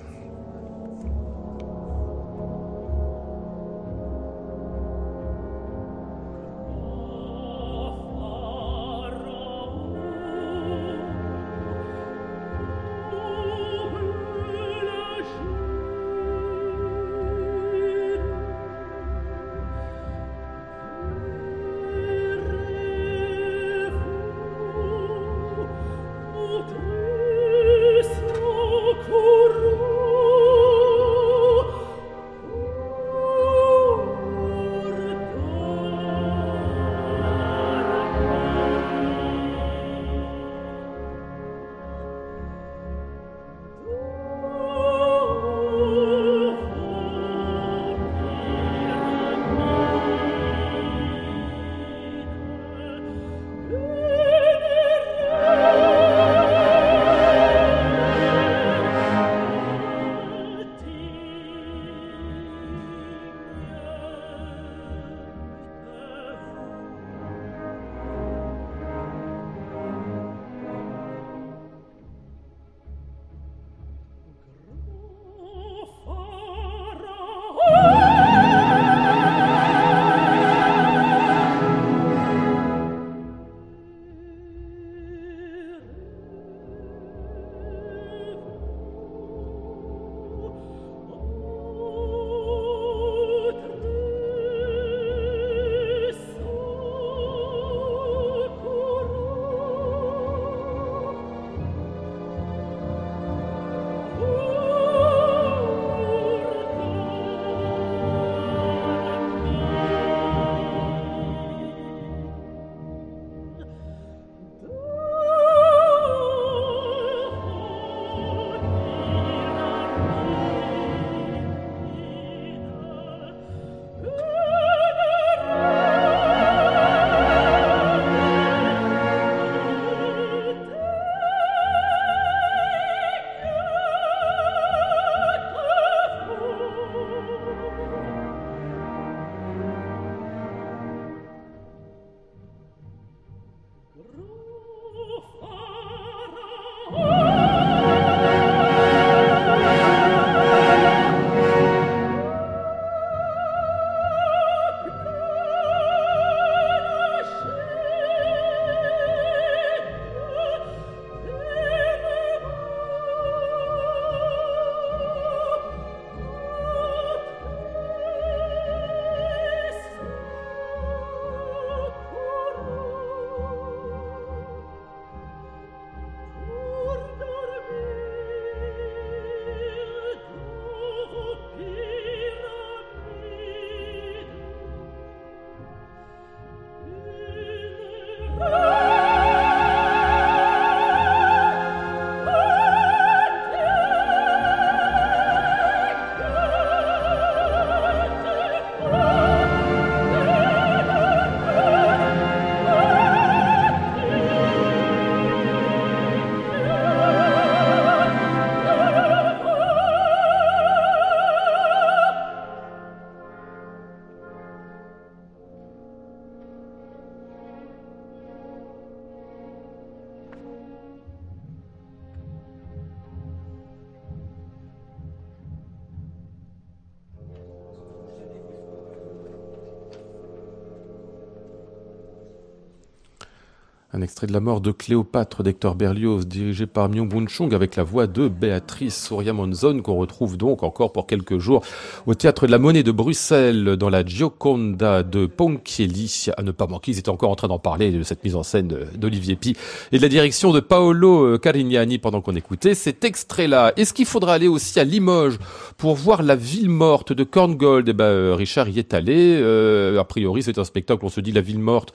Extrait de la mort de Cléopâtre d'Hector Berlioz, dirigé par Myung Bun Chung, avec la voix de Béatrice Soria Monzon, qu'on retrouve donc encore pour quelques jours au Théâtre de la Monnaie de Bruxelles, dans la Gioconda de Ponchielli. À ne pas manquer, ils étaient encore en train d'en parler de cette mise en scène d'Olivier Pi et de la direction de Paolo Carignani pendant qu'on écoutait cet extrait-là. Est-ce qu'il faudra aller aussi à Limoges pour voir la ville morte de Korngold? Eh ben, euh, Richard y est allé. Euh, a priori, c'est un spectacle, on se dit la ville morte.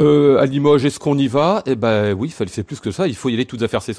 Euh, à Limoges, est-ce qu'on y va? Eh ben oui, il c'est plus que ça. Il faut y aller toutes affaires. C'est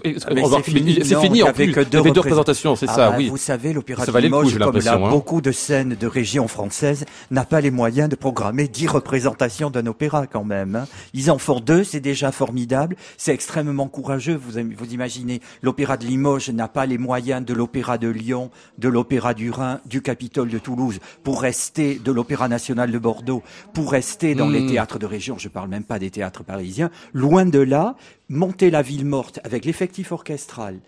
fini,
c'est fini en plus. Il y avait deux représentations, c'est
ah
ça.
Bah,
oui.
Vous savez, l'opéra de Limoges, comme là, hein. beaucoup de scènes de régions françaises, n'a pas les moyens de programmer dix représentations d'un opéra quand même. Hein. Ils en font deux, c'est déjà formidable. C'est extrêmement courageux. Vous, vous imaginez, l'opéra de Limoges n'a pas les moyens de l'opéra de Lyon, de l'opéra du Rhin, du Capitole de Toulouse, pour rester de l'opéra national de Bordeaux, pour rester dans les hmm. théâtres de région. Je parle même pas des théâtres parisiens. Loin de là, monter la ville morte avec l'effectif orchestral,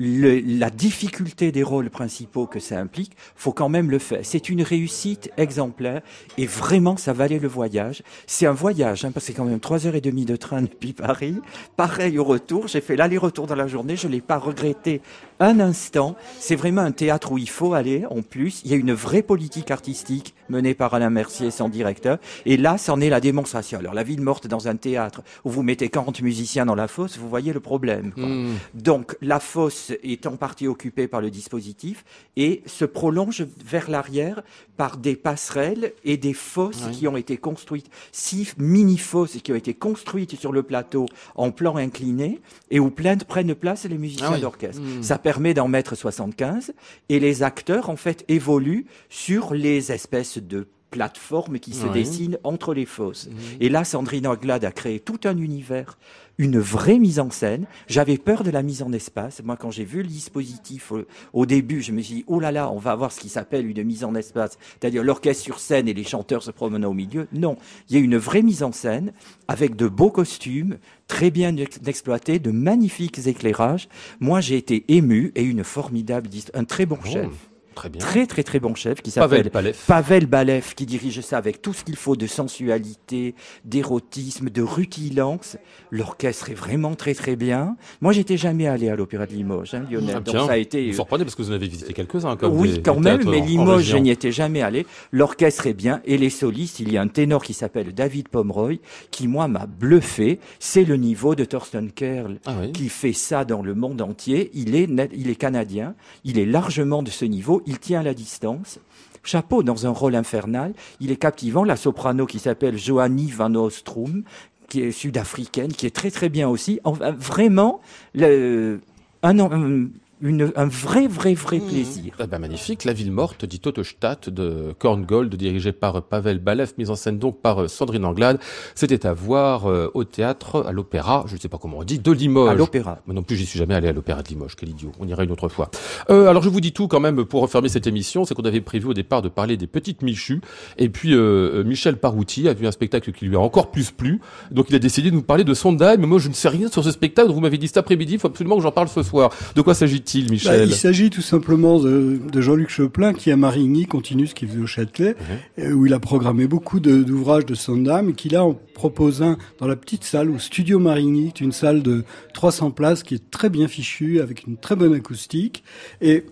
la difficulté des rôles principaux que ça implique, faut quand même le faire. C'est une réussite exemplaire et vraiment ça valait le voyage. C'est un voyage hein, parce que c'est quand même trois heures et demie de train depuis Paris. Pareil au retour, j'ai fait l'aller-retour dans la journée, je l'ai pas regretté un instant. C'est vraiment un théâtre où il faut aller. En plus, il y a une vraie politique artistique menée par Alain Mercier, son directeur. Et là, c'en est la démonstration. Alors la ville morte dans un théâtre où vous mettez 40 musiciens dans la fosse, vous voyez le problème. Hmm. Donc la fosse est en partie occupée par le dispositif et se prolonge vers l'arrière par des passerelles et des fosses qui ont été construites, six mini-fosses qui ont été construites sur le plateau en plan incliné et où plein de prennent place les musiciens ah d'orchestre. Hmm. Ça permet d'en mettre 75 et les acteurs en fait évoluent sur les espèces de plateforme qui se dessine entre les fosses. Mhm. Et là, Sandrine Anglade a créé tout un univers, une vraie mise en scène. J'avais peur de la mise en espace. Moi, quand j'ai vu le dispositif au, début, je me suis dit, oh là là, on va avoir ce qui s'appelle une mise en espace, c'est-à-dire l'orchestre sur scène et les chanteurs se promenant au milieu. Non, il y a une vraie mise en scène avec de beaux costumes, très bien exploités, de magnifiques éclairages. Moi, j'ai été ému et une formidable, un très bon oh. chef. Très Très très bon chef qui s'appelle Pavel Balev. qui dirige ça avec tout ce qu'il faut de sensualité, d'érotisme, de rutilance. L'orchestre est vraiment très très bien. Moi j'étais jamais allé à l'opéra de Limoges, hein, Lionel. Ah,
Donc ça a été. Vous surprenez parce que vous en avez visité quelques-uns. Comme
oui, quand même, mais Limoges je n'y étais jamais allé. L'orchestre est bien et les solistes. Il y a un ténor qui s'appelle David Pomeroy qui moi m'a bluffé. C'est le niveau de Thorsten Kerl ah qui fait ça dans le monde entier. Il est il est canadien. Il est largement de ce niveau il tient la distance. Chapeau dans un rôle infernal, il est captivant. La soprano qui s'appelle Johanny Van Ostrom, qui est sud-africaine, qui est très très bien aussi. vraiment, le, un, un vrai, vrai, vrai mmh. plaisir.
Eh ben, magnifique. La ville morte, dit Autostadt de Korngold, dirigée par Pavel Balev, mise en scène donc par euh, Sandrine Anglade. C'était à voir euh, au théâtre, à l'opéra, je ne sais pas comment on dit, de Limoges. À
l'opéra.
Moi non plus, j'y suis jamais allé à l'opéra de Limoges. Quel idiot. On ira une autre fois. Euh, alors, je vous dis tout quand même pour refermer cette émission. C'est qu'on avait prévu au départ de parler des petites Michues. Et puis, euh, Michel Parouti a vu un spectacle qui lui a encore plus plu. Donc, il a décidé de nous parler de Sondheim. Mais moi, je ne sais rien sur ce spectacle. Vous m'avez dit cet après-midi. Il faut absolument que j'en parle ce soir. De quoi s'agit-il? Il
bah, Il s'agit tout simplement de, Jean-Luc Choplin qui à Marigny continue ce qu'il faisait au Châtelet, mhm. euh, où il a programmé beaucoup d'ouvrages de, Sondheim et qu'il a en propose un dans la petite salle au Studio Marigny, une salle de 300 places qui est très bien fichue avec une très bonne acoustique et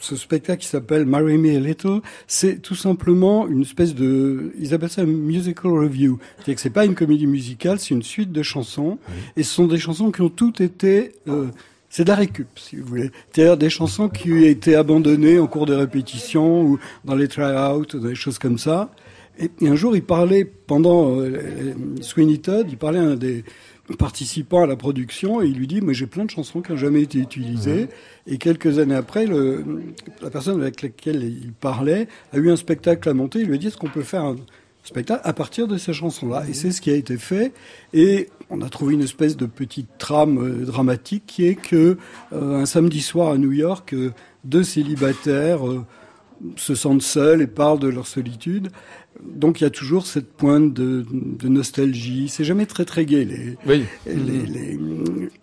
ce spectacle qui s'appelle Marry Me a Little, c'est tout simplement une espèce de, ils appellent ça un musical review. C'est-à-dire que c'est pas une comédie musicale, c'est une suite de chansons, et ce sont des chansons qui ont toutes été euh, c'est de la récup, si vous voulez. C'est-à-dire des chansons qui ont été abandonnées en cours de répétition ou dans les try-out, des choses comme ça. Et, un jour, il parlait, pendant euh, Sweeney Todd, il parlait à un des participants à la production et il lui dit, moi j'ai plein de chansons qui n'ont jamais été utilisées. Et quelques années après, le, la personne avec laquelle il parlait a eu un spectacle à monter. Il lui a dit, est-ce qu'on peut faire un spectacle à partir de ces chansons-là. Et c'est ce qui a été fait. Et on a trouvé une espèce de petite trame euh, dramatique qui est que euh, un samedi soir à New York, euh, deux célibataires se sentent seuls et parlent de leur solitude. Donc il y a toujours cette pointe de, de nostalgie. C'est jamais très très gai les, les, les,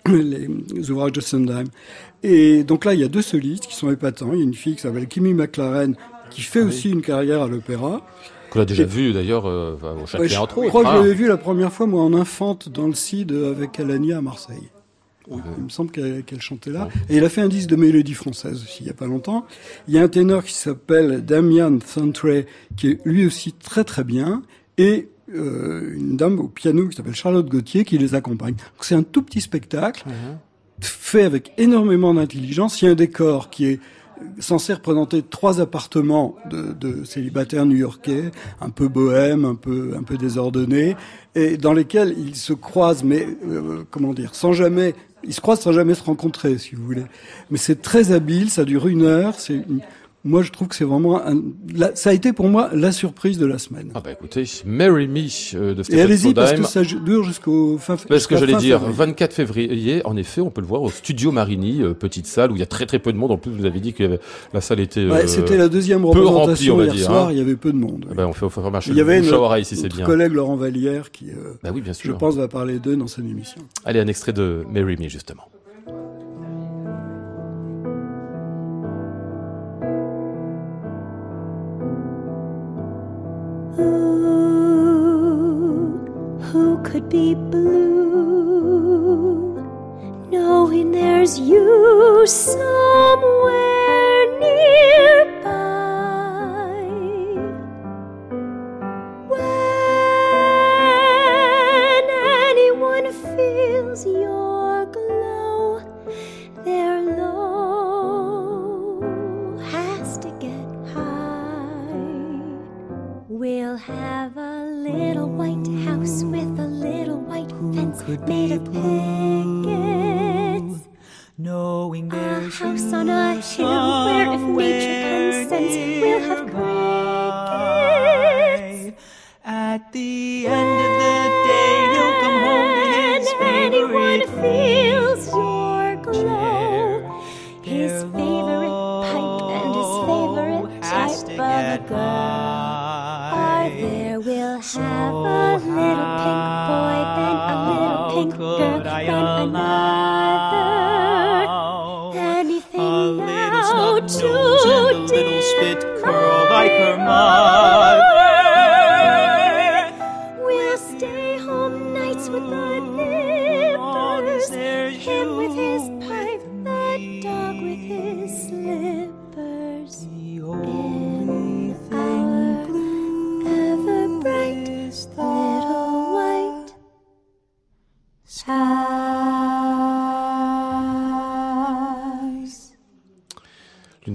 les, ouvrages de Sondheim. Et donc là il y a deux solistes qui sont épatants. Il y a une fille qui s'appelle Kimmy McLaren qui fait ah aussi une carrière à l'opéra
Qu'on a déjà vu d'ailleurs euh, au Châtelet entre autres.
Je crois que je l'avais vu la première fois moi en infante dans le CID avec Alania à Marseille. Il me semble qu'elle chantait là. Et il a fait un disque de mélodie française aussi, il n'y a pas longtemps. Il y a un ténor qui s'appelle Damian Thantray, qui est lui aussi très très bien. Et euh, une dame au piano qui s'appelle Charlotte Gauthier qui les accompagne. C'est un tout petit spectacle, fait avec énormément d'intelligence. Il y a un décor qui est censé représenter trois appartements de, célibataires new-yorkais, un peu bohèmes, un peu un peu désordonnés, et dans lesquels ils se croisent, mais euh, comment dire, sans jamais, ils se croisent sans jamais se rencontrer, si vous voulez. Mais c'est très habile, ça dure une heure, c'est moi je trouve que c'est vraiment un, ça a été pour moi la surprise de la semaine.
Ah bah écoutez, Marry Me euh, de Stephen
Et allez-y parce que ça dure jusqu'au fin
février. Ce que j'allais dire, 24 février, en effet, on peut le voir au Studio Marigny, euh, petite salle où il y a très très peu de monde. En plus, vous avez dit que la salle était
ouais, c'était la deuxième représentation remplie, hier soir, hein. il y avait peu de monde.
Ben, on fait, on fait marcher
il y avait
notre, c'est bien.
collègue Laurent Vallière qui, euh,
bah oui, bien sûr.
je pense, va parler d'eux dans son émission.
Allez, un extrait de Marry Me justement.
Could be blue, knowing there's you somewhere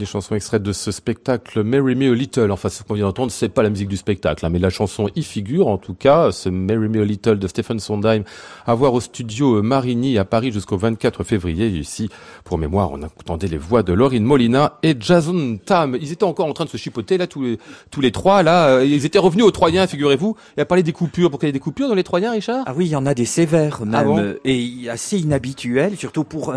chansons extraites de ce spectacle, Marry Me a Little. Enfin, ce qu'on vient d'entendre, c'est pas la musique du spectacle, hein, mais la chanson y figure. En tout cas, ce Marry Me a Little de Stephen Sondheim, à voir au studio Marigny à Paris jusqu'au 24 février. Ici, pour mémoire, on entendait les voix de Laurine Molina et Jason Tam. Ils étaient encore en train de se chipoter là, tous les tous les trois là. Ils étaient revenus aux Troyens, figurez-vous, et à parler des coupures. Pourquoi il y a des coupures dans les Troyens, Richard?
Ah oui, il y en a des sévères ah même, et assez inhabituelles, surtout pour.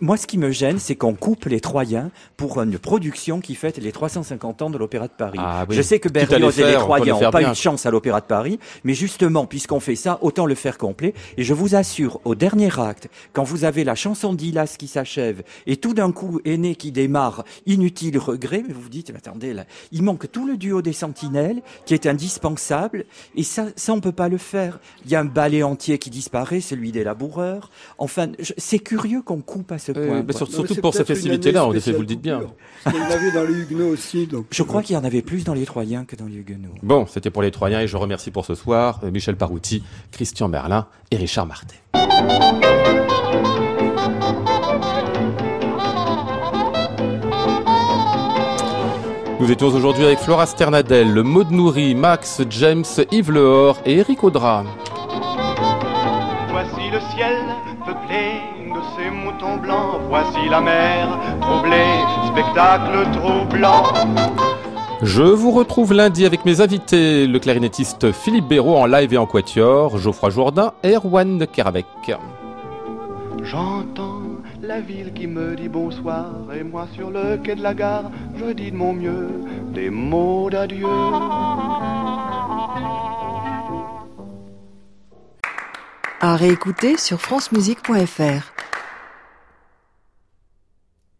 Moi, ce qui me gêne, c'est qu'on coupe les Troyens pour une production qui fête les 350 ans de l'Opéra de Paris.
Ah
Je sais que Berlioz et les Troyens n'ont pas eu de chance à l'Opéra de Paris, mais justement, puisqu'on fait ça, autant le faire complet. Et je vous assure, au dernier acte, quand vous avez la chanson d'Ilas qui s'achève, et tout d'un coup, Aîné qui démarre, inutile regret, mais vous vous dites, attendez, là, il manque tout le duo des Sentinelles, qui est indispensable, et ça, ça on peut pas le faire. Il y a un ballet entier qui disparaît, celui des laboureurs. Enfin, c'est curieux qu'on coupe à ce point.
surtout pour ces festivités-là, en effet, vous le dites bien.
Il y en avait dans les Huguenots aussi. Donc...
Je crois qu'il y en avait plus dans les Troyens que dans les Huguenots.
Bon, c'était pour les Troyens et je remercie pour ce soir euh, Michel Parouti, Christian Merlin et Richard Martet. Nous étions aujourd'hui avec Flora Sternadel, Maud Nourri, Max, James, Yves Lehor et Eric Audra.
Voici le ciel peuplé de ces moutons blancs, voici la mer troublée, spectacle troublant.
Je vous retrouve lundi avec mes invités, le clarinettiste Philippe Béraud en live et en quatuor, Geoffroy Jourdain et Erwan Keravec.
J'entends la ville qui me dit bonsoir et moi sur le quai de la gare, je dis de mon mieux des mots d'adieu.
À réécouter sur francemusique.fr.